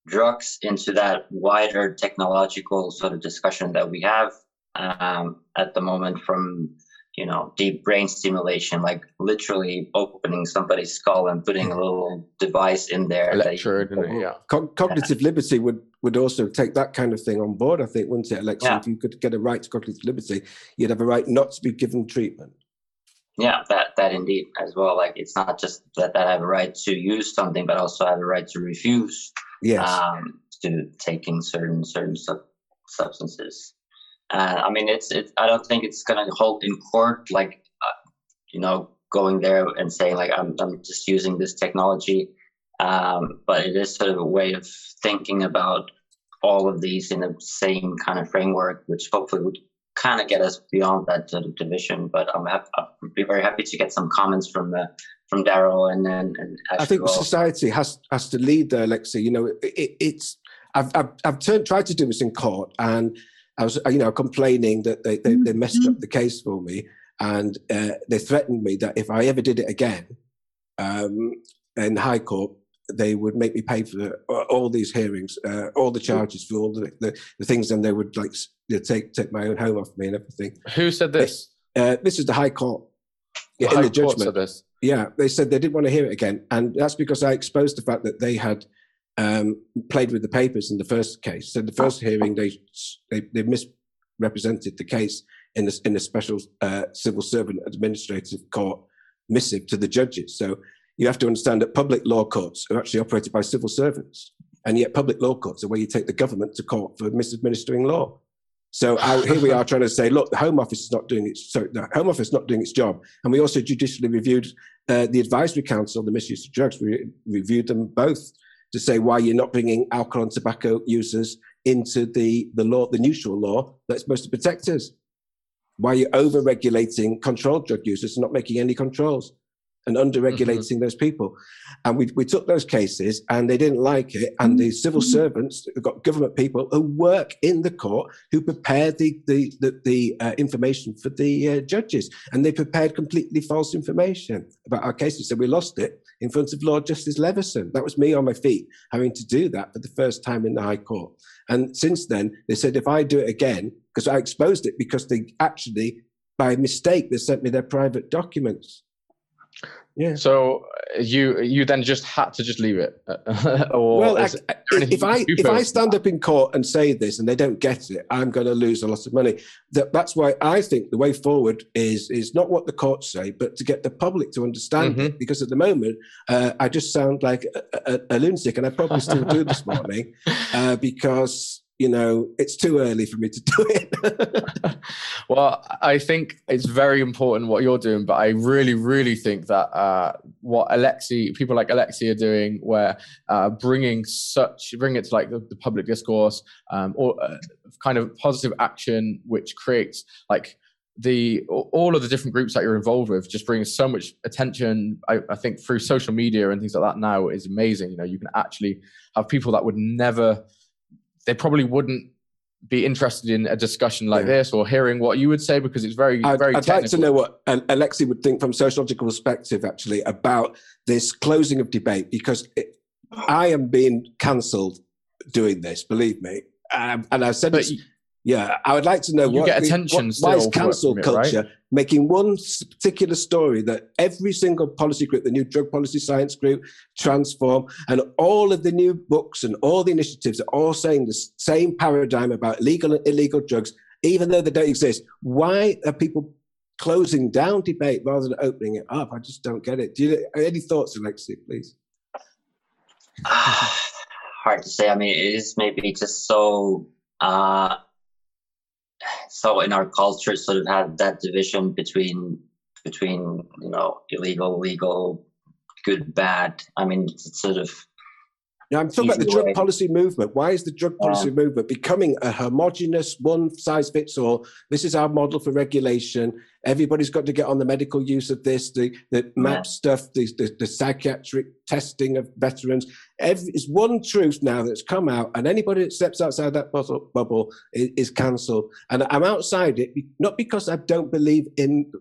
drugs into that wider technological sort of discussion that we have um, at the moment from you know deep brain stimulation like literally opening somebody's skull and putting a little device in there Electrode, you, yeah cognitive yeah. liberty would would also take that kind of thing on board i think wouldn't it alexa yeah. if you could get a right to cognitive liberty you'd have a right not to be given treatment yeah that that indeed as well like it's not just that, that i have a right to use something but also I have a right to refuse yes. um, to taking certain certain sub- substances uh, I mean, it's it's. I don't think it's gonna hold in court, like uh, you know, going there and saying like I'm I'm just using this technology. Um, but it is sort of a way of thinking about all of these in the same kind of framework, which hopefully would kind of get us beyond that sort of division. But I'm happy, I'd be very happy to get some comments from uh, from Daryl and then. And, I think well. society has has to lead there, Lexi. You know, it, it's I've I've, I've turned, tried to do this in court and I was, you know, complaining that they, they, they messed up mm-hmm. the case for me. And uh, they threatened me that if I ever did it again um, in High Court, they would make me pay for all these hearings, uh, all the charges for all the, the, the, things, and they would like you know, take take my own home off me and everything. Who said this? Uh, this is the High Court. The in High the judgment. this. Yeah, they said they didn't want to hear it again, and that's because I exposed the fact that they had um, played with the papers in the first case. So the first hearing, they they, they misrepresented the case in the in a special uh, civil servant administrative court missive to the judges. So you have to understand that public law courts are actually operated by civil servants, and yet public law courts are where you take the government to court for misadministering law. So here we are trying to say, look, the Home Office is not doing its so the Home Office not doing its job, and we also judicially reviewed uh, the Advisory Council on the Misuse of Drugs. We reviewed them both to say why you're not bringing alcohol and tobacco users into the, the law, the neutral law that's supposed to protect us. Why you're you over regulating controlled drug users and not making any controls? and under regulating mm-hmm. those people. And we, we took those cases and they didn't like it. And the civil mm-hmm. servants got government people who work in the court who prepared the, the, the, the uh, information for the uh, judges. And they prepared completely false information about our cases. So we lost it in front of Lord Justice Leveson. That was me on my feet having to do that for the first time in the High Court. And since then, they said if I do it again, because I exposed it because they actually, by mistake, they sent me their private documents yeah. So uh, you you then just had to just leave it, or well, I, if I if I stand up in court and say this and they don't get it, I'm going to lose a lot of money. That that's why I think the way forward is is not what the courts say, but to get the public to understand mm-hmm. it. Because at the moment, uh, I just sound like a, a, a, lunatic, and I probably still do this morning uh, because you know, it's too early for me to do it. well, I think it's very important what you're doing, but I really, really think that uh, what Aleksi, people like Aleksi are doing, where uh, bringing such, bring it to like the, the public discourse um, or uh, kind of positive action, which creates like the all of the different groups that you're involved with just brings so much attention I, I, think through social media and things like that now is amazing you know you can actually have people that would never they probably wouldn't be interested in a discussion like yeah. this or hearing what you would say because it's very I'd, very I'd like to know what Aleksi would think from a sociological perspective actually about this closing of debate because it, I am being cancelled doing this believe me um, and I've said but yeah, I would like to know you what, get attention what, why is cancel culture right? making one particular story that every single policy group, the new drug policy science group, Transform, and all of the new books and all the initiatives are all saying the same paradigm about legal and illegal drugs, even though they don't exist. Why are people closing down debate rather than opening it up? I just don't get it. Do you any thoughts, Aleksi, please? Hard to say. I mean, it is maybe just so. Uh, so in our culture sort of had that division between between you know illegal legal good bad. I mean it's sort of now I'm talking about the drug policy movement. Why is the drug policy yeah. movement becoming a homogenous, one size fits all? This is our model for regulation. Everybody's got to get on the medical use of this, the, the MAP yeah. stuff, the, the, the, psychiatric testing of veterans. Every, it's one truth now that's come out, and anybody that steps outside that bubble, bubble is, is cancelled. And I'm outside it, not because I don't believe in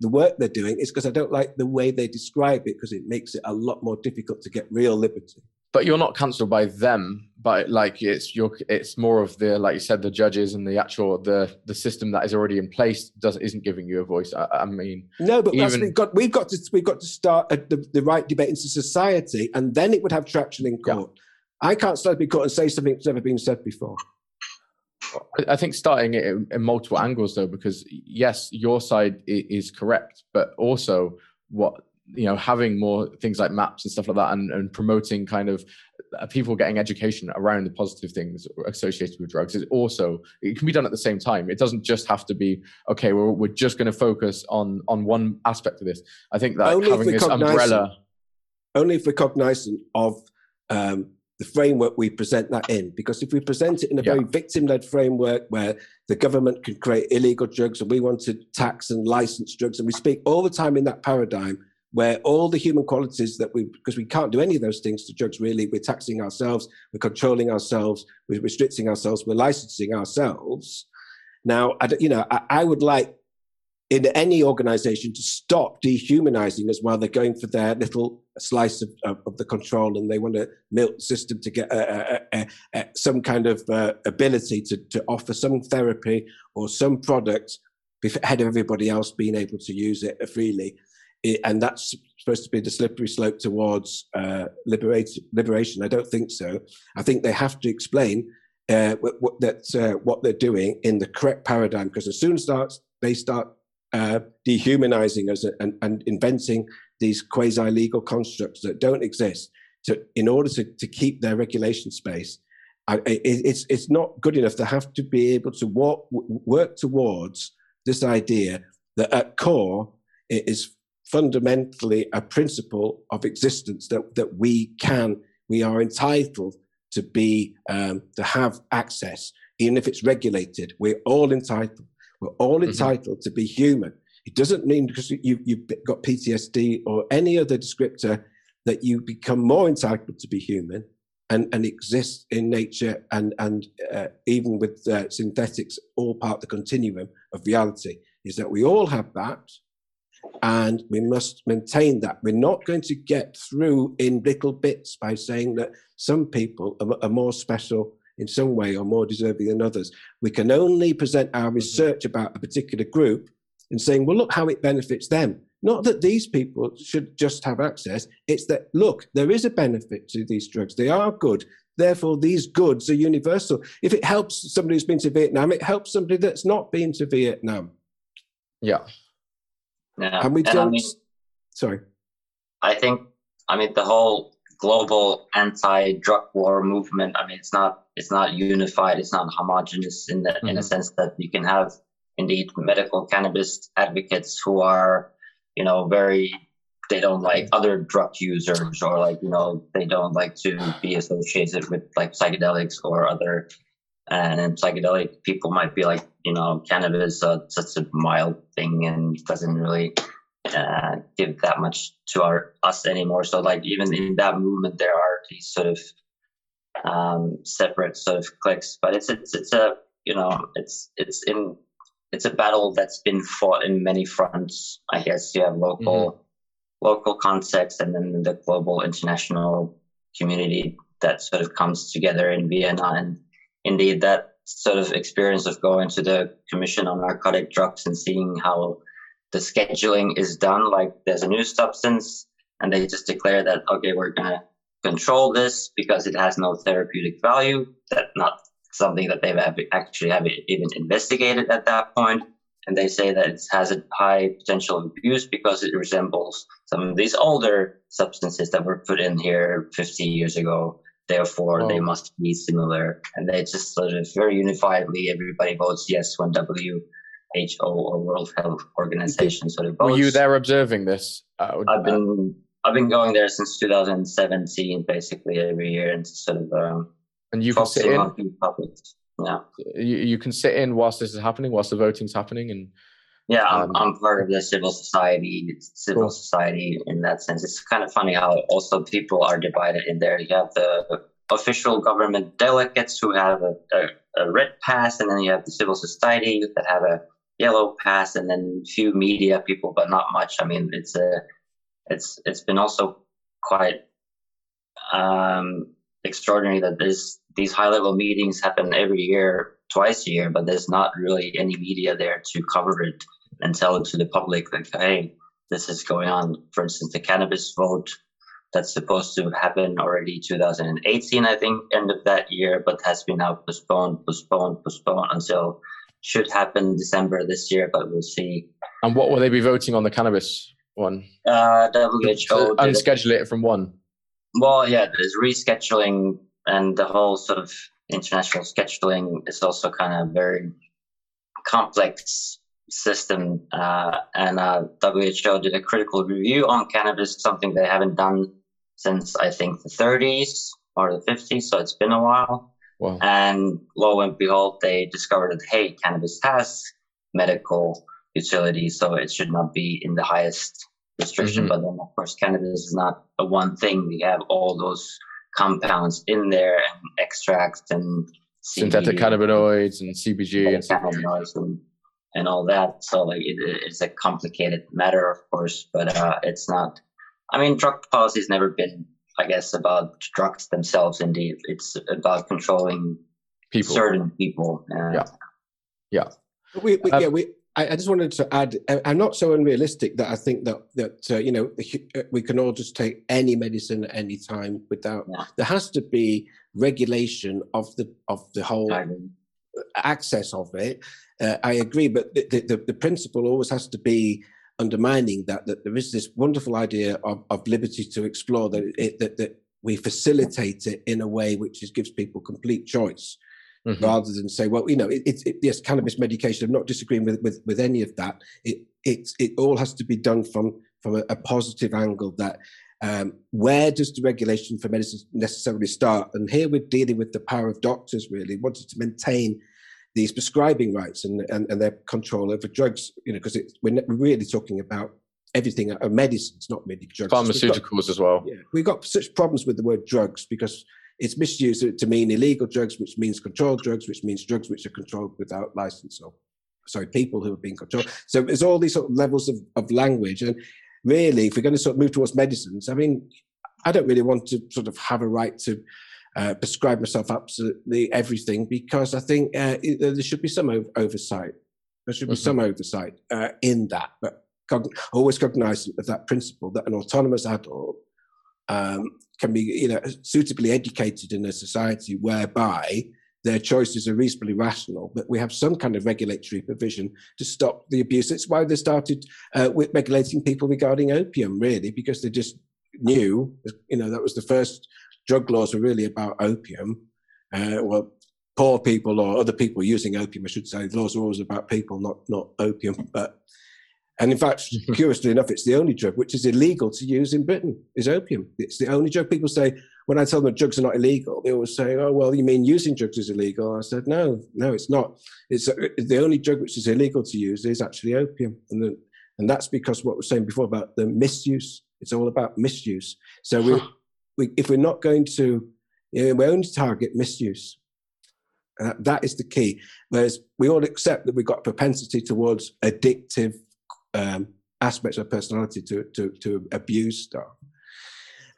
the work they're doing, it's because I don't like the way they describe it, because it makes it a lot more difficult to get real liberty but you're not cancelled by them but like it's your it's more of the like you said the judges and the actual the the system that is already in place doesn't isn't giving you a voice. I, I mean no but even, we've got we've got to we've got to start the, the right debate into society and then it would have traction in court. Yeah. i can't stand in court and say something that's never been said before. I think starting it in, in multiple angles though, because yes, your side is correct, but also what you know having more things like MAPS and stuff like that and, and promoting kind of uh, people getting education around the positive things associated with drugs is also it can be done at the same time it doesn't just have to be okay we're, we're just going to focus on on one aspect of this i think that only having this umbrella only if we're cognizant of um, the framework we present that in. Because if we present it in a yeah. very victim led framework where the government can create illegal drugs and we want to tax and license drugs, and we speak all the time in that paradigm, where all the human qualities that we, because we can't do any of those things to drugs really, we're taxing ourselves, we're controlling ourselves, we're restricting ourselves, we're licensing ourselves. Now, I, you know, I, I would like in any organization to stop dehumanizing as well. they're going for their little slice of, of, of the control and they want to milk the system to get uh, uh, uh, some kind of uh, ability to, to offer some therapy or some product ahead of everybody else being able to use it freely it, and that's supposed to be the slippery slope towards uh, liberation. I don't think so. I think they have to explain uh, what, what, that uh, what they're doing in the correct paradigm. Because as soon as starts, they start uh, dehumanizing us and, and inventing these quasi-legal constructs that don't exist to, in order to, to keep their regulation space. I, it, it's it's not good enough. They have to be able to walk, work towards this idea that at core it is fundamentally a principle of existence that, that we can, we are entitled to be, um, to have access, even if it's regulated. We're all entitled. We're all mm-hmm. entitled to be human. It doesn't mean because you, you've got PTSD or any other descriptor that you become more entitled to be human and, and exist in nature and, and uh, even with uh, synthetics, all part of the continuum of reality, is that we all have that and we must maintain that. We're not going to get through in little bits by saying that some people are, are more special in some way or more deserving than others. We can only present our research about a particular group and saying, well, look how it benefits them. Not that these people should just have access. It's that, look, there is a benefit to these drugs. They are good. Therefore, these goods are universal. If it helps somebody who's been to Vietnam, it helps somebody that's not been to Vietnam. Yeah. Yeah. And we and don't. I mean, sorry. I think, I mean, the whole global anti-drug war movement. I mean, it's not it's not unified. It's not homogenous in the mm-hmm. in a mm-hmm. sense that you can have indeed medical cannabis advocates who are, you know, very they don't like other drug users or like you know they don't like to be associated with like psychedelics or other and in psychedelic people might be like you know cannabis uh, such a mild thing and doesn't really uh, give that much to our us anymore so like even in that movement there are these sort of um, separate sort of cliques but it's it's it's a you know it's it's in it's a battle that's been fought in many fronts. I guess you have local mm-hmm. local context and then the global international community that sort of comes together in Vienna. And indeed, that sort of experience of going to the Commission on Narcotic Drugs and seeing how the scheduling is done, like there's a new substance, and they just declare that okay, we're gonna control this because it has no therapeutic value. That not something that they've actually have even investigated at that point. And they say that it has a high potential abuse because it resembles some of these older substances that were put in here 50 years ago. Therefore, oh. they must be similar. And they just sort of very unifiedly, everybody votes yes when WHO or World Health Organization sort of votes. Were you there observing this? Uh, I've been I've been going there since 2017, basically every year, and sort of um, and you can sit in. Yeah. You, you can sit in whilst this is happening, whilst the voting's happening, and yeah, I'm, um, I'm part of the civil society. Civil cool. society in that sense. It's kind of funny how also people are divided in there. You have the official government delegates who have a, a, a red pass, and then you have the civil society that have a yellow pass, and then few media people, but not much. I mean, it's a it's it's been also quite um, extraordinary that this these high level meetings happen every year, twice a year, but there's not really any media there to cover it and tell it to the public like, hey, this is going on. For instance, the cannabis vote that's supposed to happen already 2018, I think, end of that year, but has been now postponed, postponed, postponed until should happen December this year, but we'll see. And what will they be voting on the cannabis one? Uh, WHO unschedule it from one. Well, yeah, there's rescheduling and the whole sort of international scheduling is also kind of very complex system. Uh, and uh, WHO did a critical review on cannabis, something they haven't done since I think the 30s or the 50s. So it's been a while. Wow. And lo and behold, they discovered that hey, cannabis has medical utility, so it should not be in the highest restriction. Mm-hmm. But then, of course, cannabis is not a one thing. We have all those compounds in there and extracts and synthetic cannabinoids and CBG and, cannabinoids and, and all that. So like it, it's a complicated matter, of course, but uh, it's not. I mean, drug policy has never been, I guess, about drugs themselves. Indeed, it's about controlling people, certain people. Uh, yeah, yeah. We, we um, yeah we I, I, just wanted to add, I'm not so unrealistic that I think that that uh, you know uh, we can all just take any medicine at any time without. Yeah. There has to be regulation of the of the whole access of it. Uh, I agree, but the, the, the principle always has to be undermining that that there is this wonderful idea of, of liberty to explore that it, that that we facilitate it in a way which is, gives people complete choice mm-hmm. rather than say, well, you know, it's it, it, yes, cannabis medication. I'm not disagreeing with, with, with any of that. It, it, it all has to be done from, from a, a positive angle that um, where does the regulation for medicine necessarily start? And here we're dealing with the power of doctors, really, wanting to maintain these prescribing rights and, and, and their control over drugs, you know, because we're really talking about everything, uh, medicines, not merely drugs. Pharmaceuticals got, as well. Yeah, we've got such problems with the word drugs because it's misused to mean illegal drugs, which means controlled drugs, which means drugs which are controlled without license or sorry, people who are being controlled. So there's all these sort of levels of, of language. And really, if we're going to sort of move towards medicines, I mean, I don't really want to sort of have a right to uh, prescribe myself absolutely everything because I think uh, it, there should be some o- oversight. There should be mm-hmm. some oversight uh, in that, but cog- always cognizant of that principle that an autonomous adult um, can be, you know, suitably educated in a society whereby their choices are reasonably rational, but we have some kind of regulatory provision to stop the abuse. It's why they started uh, with regulating people regarding opium, really, because they just knew, you know, that was the first drug laws were really about opium. Uh, well, poor people or other people using opium, I should say. The laws are always about people, not not opium. But and in fact, curiously enough, it's the only drug which is illegal to use in Britain is opium. It's the only drug. People say when I tell them drugs are not illegal, they always say, "Oh, well, you mean using drugs is illegal?" I said, "No, no, it's not. It's uh, the only drug which is illegal to use is actually opium, and the, and that's because what we are saying before about the misuse. It's all about misuse. So we we, if we're not going to, you know, we only target misuse. Uh, that is the key. Whereas we all accept that we've got a propensity towards addictive um, aspects of personality to, to, to abuse stuff.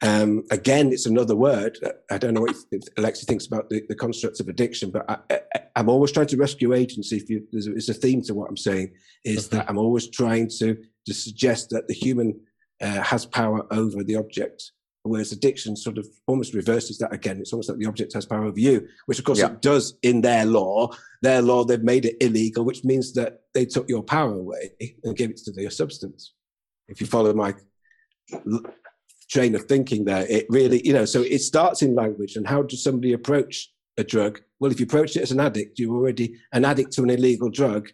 Um, again, it's another word. I don't know what Aleksi thinks about the, the constructs of addiction, but I, am always trying to rescue agency. If you, there's, a, there's, a, theme to what I'm saying, is that I'm always trying to, to suggest that the human uh, has power over the object Whereas addiction sort of almost reverses that again. It's almost like the object has power over you, which of course yeah. it does in their law. Their law, they've made it illegal, which means that they took your power away and gave it to the substance. If you follow my train of thinking there, it really, you know, so it starts in language. And how does somebody approach a drug? Well, if you approach it as an addict, you're already an addict to an illegal drug.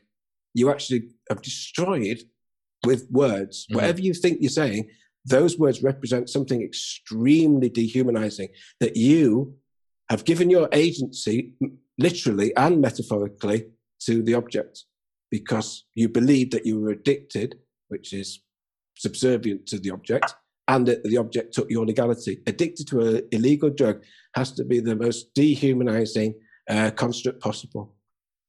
You actually have destroyed with words. Mm-hmm. Whatever you think you're saying, those words represent something extremely dehumanizing that you have given your agency, literally and metaphorically, to the object because you believed that you were addicted, which is subservient to the object, and that the object took your legality. Addicted to an illegal drug has to be the most dehumanizing uh, construct possible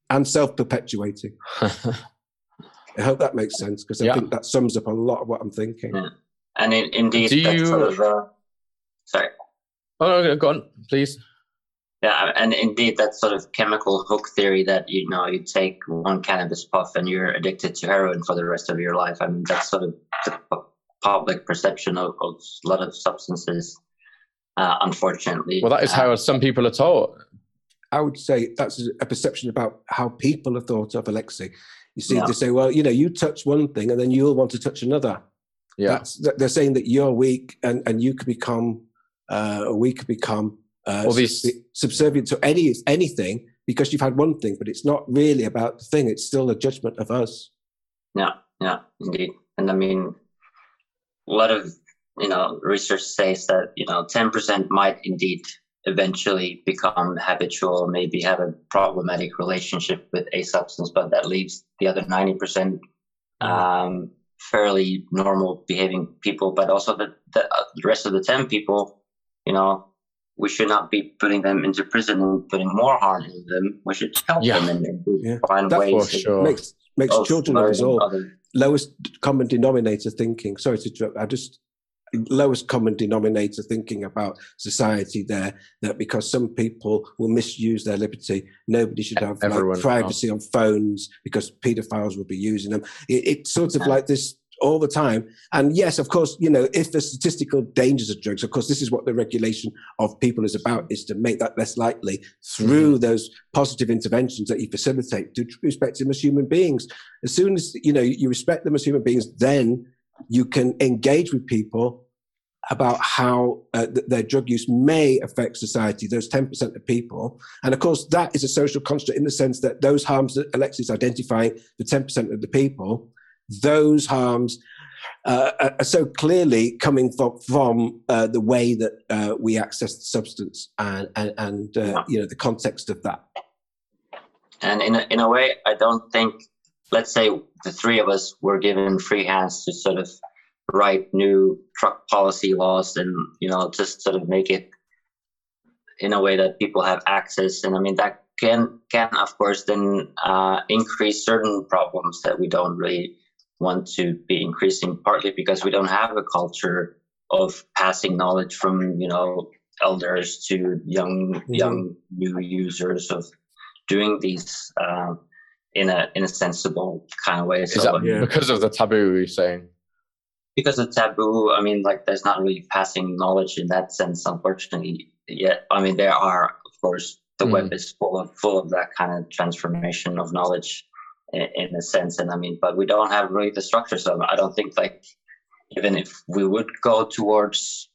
and self perpetuating. I hope that makes sense because I yeah. think that sums up a lot of what I'm thinking. Yeah. And in, indeed, Do you... Sort of, uh, sorry. Oh, no, go on, please. Yeah, and indeed, that sort of chemical hook theory that you know you take one cannabis puff and you're addicted to heroin for the rest of your life. I mean, that's sort of the public perception of, of a lot of substances. Uh, unfortunately, well, that is how uh, some people are taught. I would say that's a perception about how people are thought of, Aleksi. You see, yeah. they say, well, you know, you touch one thing and then you'll want to touch another. Yeah, That's, they're saying that you're weak and, and you could become uh, we could become uh, these... subservient to any anything because you've had one thing, but it's not really about the thing. It's still a judgment of us. Yeah, yeah, indeed. And I mean, a lot of you know research says that you know ten percent might indeed eventually become habitual, maybe have a problematic relationship with a substance, but that leaves the other ninety percent. Um, fairly normal behaving people, but also the, the, uh, the rest of the 10 people, you know, we should not be putting them into prison and putting more harm in them. We should help yeah. them and, and yeah. find that ways. For sure. Makes, makes children of us all. Lowest common denominator thinking. Sorry to interrupt. I just lowest common denominator thinking about society there that because some people will misuse their liberty nobody should have like, privacy on phones because pedophiles will be using them. It, it's sort of like this all the time. And yes of course you know if the statistical dangers of drugs of course this is what the regulation of people is about is to make that less likely through mm-hmm. those positive interventions that you facilitate to respect them as human beings. As soon as you know you respect them as human beings then you can engage with people about how uh, th- their drug use may affect society, those 10% of people. And of course, that is a social construct in the sense that those harms that Aleksi's identifying, the 10% of the people, those harms uh, are so clearly coming from, from uh, the way that uh, we access the substance and, and, and uh, you know, the context of that. and in a, in a way, I don't think. Let's say the three of us were given free hands to sort of write new truck policy laws, and you know, just sort of make it in a way that people have access. And I mean, that can can of course then uh, increase certain problems that we don't really want to be increasing. Partly because we don't have a culture of passing knowledge from you know elders to young mm-hmm. young new users of doing these uh, in a in a sensible kind of way. Is so, that yeah. because of the taboo you're saying? Because of taboo, I mean, like there's not really passing knowledge in that sense, unfortunately. Yet, I mean, there are, of course, the mm. web is full of full of that kind of transformation of knowledge in, in a sense. And I mean, but we don't have really the structure. So I don't think like even if we would go towards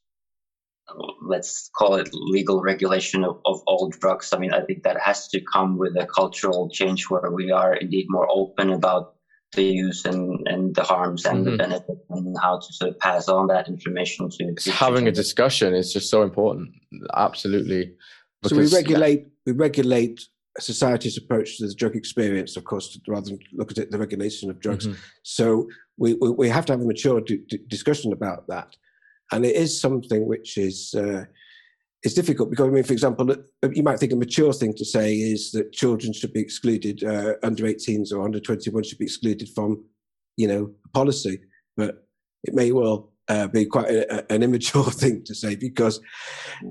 let's call it legal regulation of, of all drugs. I mean, I think that has to come with a cultural change where we are indeed more open about the use and, and the harms and mm-hmm. the benefits and how to sort of pass on that information to, to having a discussion is just so important. Absolutely. Because, so we regulate we regulate society's approach to the drug experience, of course, rather than look at it the regulation of drugs. Mm-hmm. So we, we, we have to have a mature d- d- discussion about that and it is something which is uh, is difficult because I mean, for example, you might think a mature thing to say is that children should be excluded, uh, under 18s or under 21 should be excluded from, you know, policy, but it may well uh, be quite a, an immature thing to say because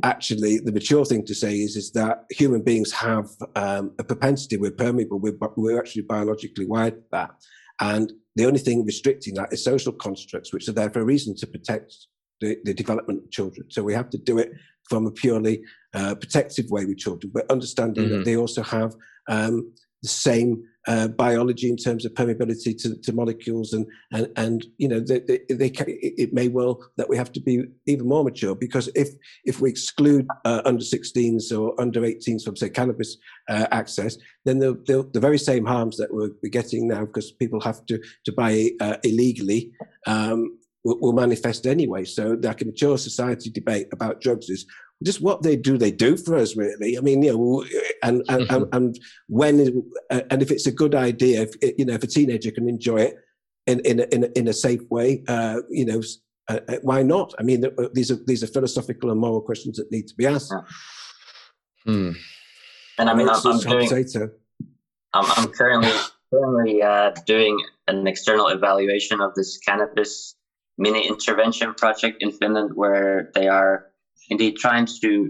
actually the mature thing to say is is that human beings have um, a propensity we're permeable we're, we're actually biologically wired that. And the only thing restricting that is social constructs which are there for a reason to protect the, the development of children. So we have to do it from a purely uh, protective way with children, but understanding mm-hmm. that they also have um, the same uh, biology in terms of permeability to, to molecules, and and and you know they, they, they can, it may well that we have to be even more mature because if if we exclude uh, under 16s or under 18s from say cannabis uh, access, then the, the, the very same harms that we're, we're getting now because people have to to buy uh, illegally. Um, will, will manifest anyway. So like a mature society debate about drugs is just what they do they do for us really i mean you know and and, mm-hmm. and, and when and if it's a good idea if you know if a teenager can enjoy it in in a, in a, in a safe way uh, you know uh, uh why not i mean these are these are philosophical and moral questions that need to be asked yeah. hmm. and i mean i'm, I'm doing I'm, I'm currently currently uh, doing an external evaluation of this cannabis mini intervention project in Finland where they are indeed trying to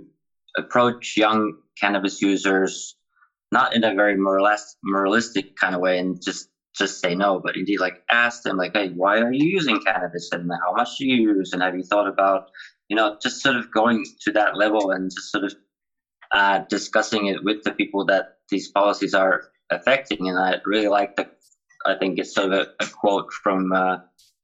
approach young cannabis users not in a very moralistic kind of way and just just say no, but indeed like ask them like, hey, why are you using cannabis and how much do you use and have you thought about, you know, just sort of going to that level and just sort of uh, discussing it with the people that these policies are affecting. And I really like the, I think it's sort of a, a quote from uh,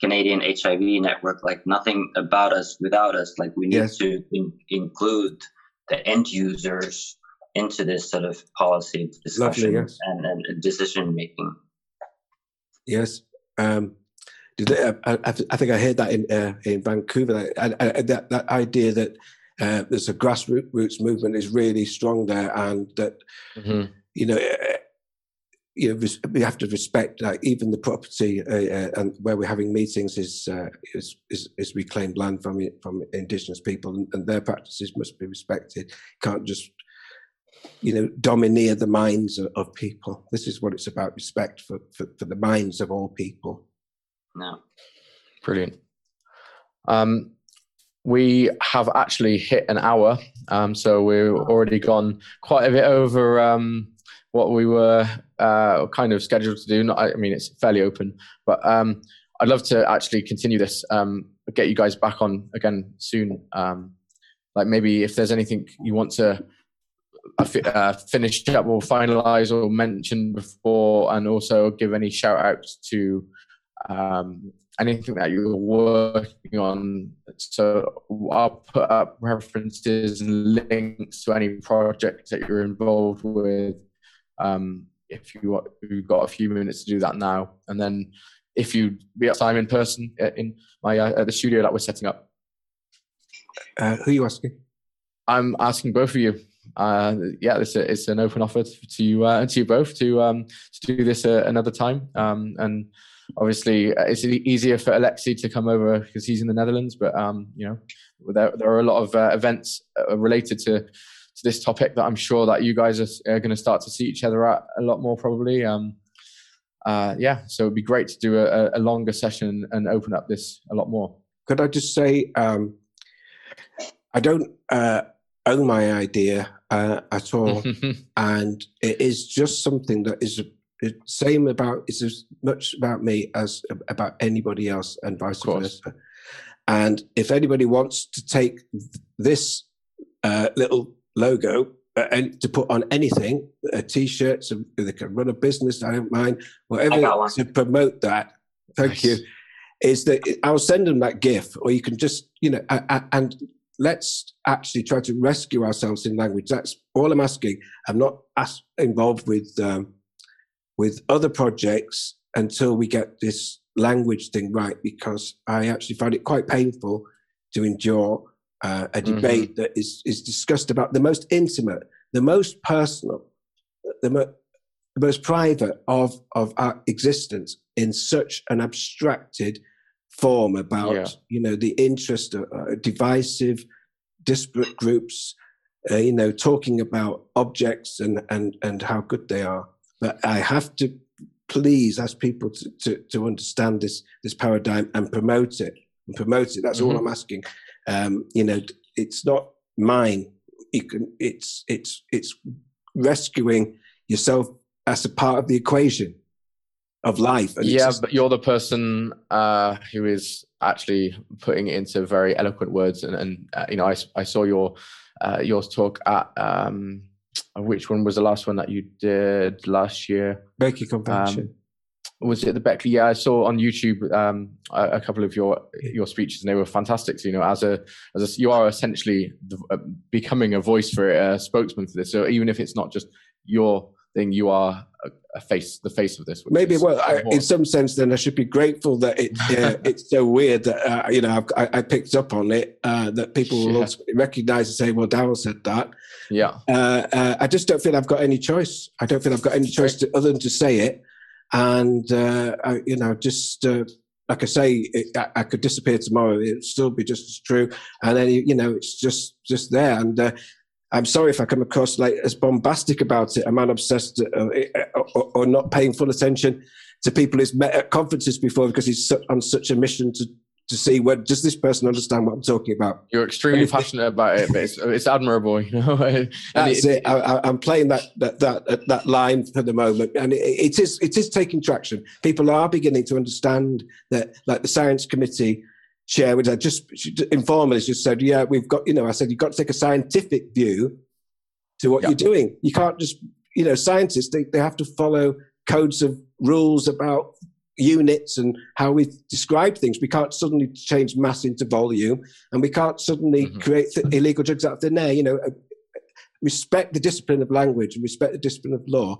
Canadian HIV network, like nothing about us without us. Like we need yes. to in, include the end users into this sort of policy discussion Lovely, yes. and, and, decision making. Yes. Um, they, uh, I, I, think I heard that in uh, in Vancouver. That, that, that idea that uh, there's a grassroots movement is really strong there, and that mm-hmm. you know you know, we have to respect uh, even the property uh, uh, and where we're having meetings is, uh, is, is is reclaimed land from from indigenous people and, and, their practices must be respected. Can't just you know domineer the minds of, of people. This is what it's about: respect for, for, for the minds of all people. No, brilliant. Um, we have actually hit an hour, um, so we've already gone quite a bit over. Um, what we were uh, kind of scheduled to do. Not, I mean, it's fairly open, but um, I'd love to actually continue this. Um, get you guys back on again soon. Um, like maybe if there's anything you want to uh, uh finish up or finalize or mention before, and also give any shout outs to um, anything that you're working on. So I'll put up references and links to any projects that you're involved with um, if you you've got a few minutes to do that now, and then if you be at time in person in my uh, at the studio that we're setting up. Uh, who are you asking? I'm asking both of you. uh, yeah, it's, a, it's an open offer to you uh, to you both to um, to do this uh, another time. Um, and obviously, uh, it's easier for Aleksi to come over because he's in the Netherlands. But um, you know, there, there are a lot of uh, events uh, related to this topic that I'm sure that you guys are, are going to start to see each other at a lot more probably. Um, uh, yeah, so it'd be great to do a, a, longer session and open up this a lot more. Could I just say, um, I don't uh, own my idea uh, at all, and it is just something that is the same about it's as much about me as about anybody else, and vice versa. And if anybody wants to take this uh, little logo uh, and to put on anything, a t-shirt, so they can run a business. I don't mind whatever to promote that. Thank nice. you. Is that I'll send them that GIF, or you can just you know, and let's actually try to rescue ourselves in language. That's all I'm asking. I'm not as involved with um, with other projects until we get this language thing right, because I actually find it quite painful to endure uh, a mm-hmm. debate mm-hmm. that is is discussed about the most intimate, the most personal, the, mo- the most private of of our existence in such an abstracted form about yeah. you know the interest of uh, divisive, disparate groups, uh, you know, talking about objects and and and how good they are. But I have to please ask people to, to, to understand this this paradigm and promote it and promote it. That's mm-hmm. all I'm asking. Um, you know, it's not mine. You can, it's it's it's rescuing yourself as a part of the equation of life. And yeah, but you're the person uh, who is actually putting it into very eloquent words. And, and uh, you know, I, I saw your uh, yours talk at um, which one was the last one that you did last year? Beckley Convention. Um, was it the Beckley? Yeah, I saw on YouTube um, a, a, couple of your your speeches, and they were fantastic. So, you know, as a as a, you are essentially the, uh, becoming a voice for a spokesman for this. So even if it's not just your thing, you are a, a face, the face of this. Maybe, well, I, in some sense, then I should be grateful that it uh, it's so weird that uh, you know I, I, picked up on it. Uh, that people will recognize and say, "Well, Daryl said that." Yeah. Uh, uh, I just don't feel I've got any choice. I don't feel I've got any choice to, other than to say it and uh, I, you know, just uh, like I say, it, I, I, could disappear tomorrow; it'd still be just as true. And then you know, it's just just there. And uh, I'm sorry if I come across like as bombastic about it. I'm man obsessed uh, or, or, not paying full attention to people he's met at conferences before because he's on such a mission to to see what does this person understand what I'm talking about. You're extremely passionate about it, but it's, it's admirable. You know, that's it. it. I, am playing that that that that line for the moment, and it, it is it is taking traction. People are beginning to understand that, like the science committee chair, which I just informally just said, yeah, we've got you know, I said you've got to take a scientific view to what you're doing. You can't just you know, scientists they, they have to follow codes of rules about units and how we describe things. We can't suddenly change mass into volume, and we can't suddenly mm-hmm. create th- illegal drugs out of thin air. You know, respect the discipline of language and respect the discipline of law.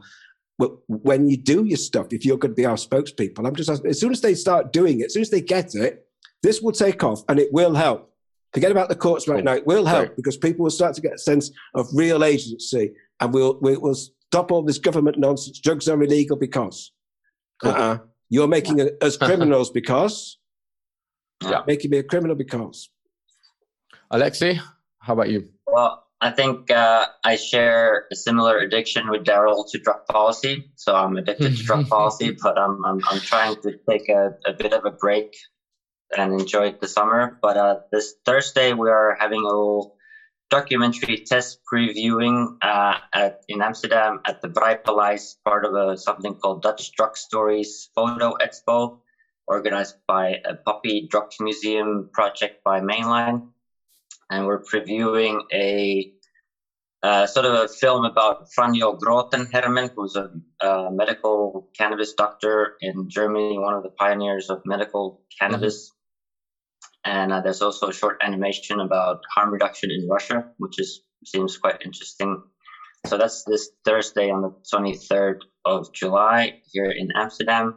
But when you do your stuff, if you're going to be our spokespeople, I'm just asking, as soon as they start doing it, as soon as they get it, this will take off and it will help. Forget about the courts right now. It will help right. because people will start to get a sense of real agency and we'll, we'll stop all this government nonsense. Drugs are illegal because. Cool. Uh-uh. You're making yeah. us criminals because. Yeah. Making me a criminal because. Aleksi, how about you? Well, I think uh, I share a similar addiction with Daryl to drug policy. So I'm addicted to drug policy, but I'm, I'm, I'm trying to take a, a bit of a break and enjoy the summer. But uh, this Thursday, we are having a little documentary test previewing uh, at, in Amsterdam at the Breipaleis, part of a, something called Dutch Drug Stories Photo Expo, organized by a Poppi Drug Museum project by Mainline. And we're previewing a uh, sort of a film about Franjo Grotenhermen, who's a, a, medical cannabis doctor in Germany, one of the pioneers of medical cannabis. Mm-hmm and uh, there's also a short animation about harm reduction in Russia, which is seems quite interesting. So that's this Thursday on the 23rd of July here in Amsterdam.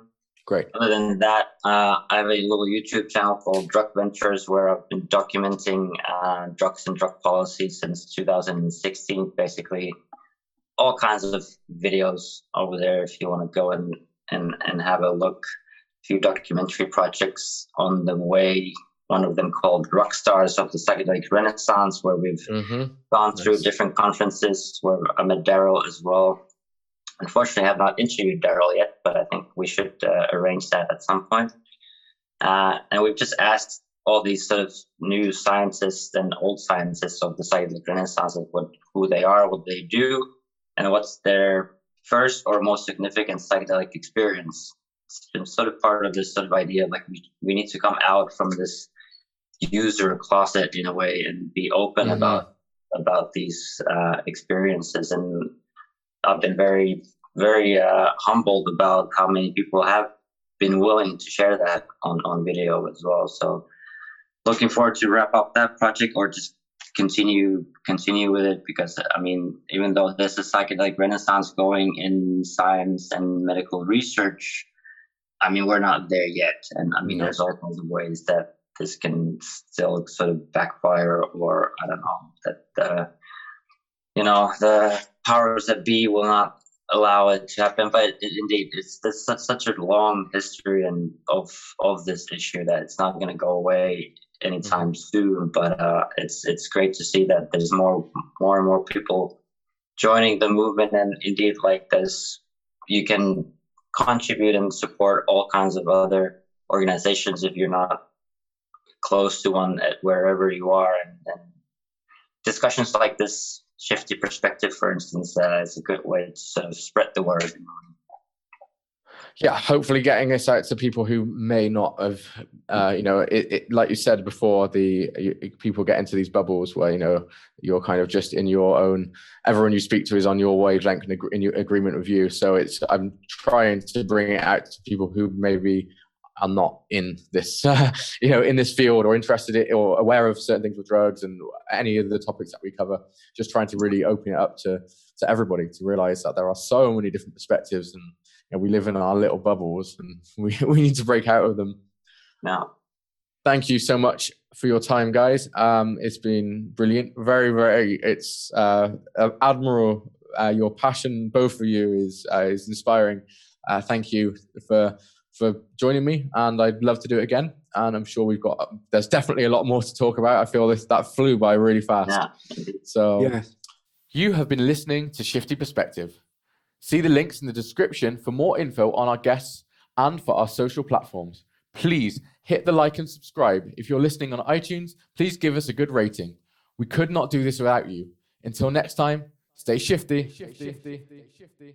Great. Other than that, uh, I have a little YouTube channel called Drug Ventures where I've been documenting uh, drugs and drug policy since 2016. Basically, all kinds of videos over there if you want to go and, and, and have a look. A few documentary projects on the way. One of them called Rock Stars of the Psychedelic Renaissance, where we've mm-hmm. gone through different conferences where I met Daryl as well Unfortunately, I have not interviewed Daryl yet, but I think we should uh, arrange that at some point. Uh, and we've just asked all these sort of new scientists and old scientists of the psychedelic renaissance what who they are, what they do, and what's their first or most significant psychedelic experience. It's been sort of part of this sort of idea like we, we need to come out from this user closet in a way and be open mm-hmm. about about these uh, experiences and I've been very, very uh, humbled about how many people have been willing to share that on, on video as well. So looking forward to wrap up that project or just continue continue with it because I mean even though there's a psychedelic renaissance going in science and medical research, I mean we're not there yet. And I mean there's all kinds of ways that this can still sort of backfire or I don't know that the you know the powers that be will not allow it to happen. But it, indeed, it's there's such, such a long history and of of this issue that it's not going to go away anytime mm-hmm. soon. But uh, it's it's great to see that there's more more and more people joining the movement, and indeed, like this, you can contribute and support all kinds of other organizations if you're not close to one at wherever you are and, and discussions like this shifty perspective, for instance, uh, is a good way to sort of spread the word. Yeah, hopefully getting this out to people who may not have, uh, you know, it, it, like you said before, the you, people get into these bubbles where you know you're kind of just in your own. Everyone you speak to is on your wavelength and in agreement with you. So it's I'm trying to bring it out to people who maybe are not in this, uh, you know, in this field or interested in or aware of certain things with drugs and any of the topics that we cover. Just trying to really open it up to to everybody to realize that there are so many different perspectives and you know, we live in our little bubbles and we we need to break out of them. Now, thank you so much for your time, guys. Um, it's been brilliant. Very, very. It's uh, admirable. Uh, your passion, both of you, is uh, is inspiring. Uh, thank you for for joining me, and I'd love to do it again. And I'm sure we've got there's definitely a lot more to talk about. I feel this that flew by really fast. Yeah. So yeah. you have been listening to Shifty Perspective. See the links in the description for more info on our guests and for our social platforms. Please hit the like and subscribe. If you're listening on iTunes, please give us a good rating. We could not do this without you. Until next time, stay shifty. shifty. shifty. shifty.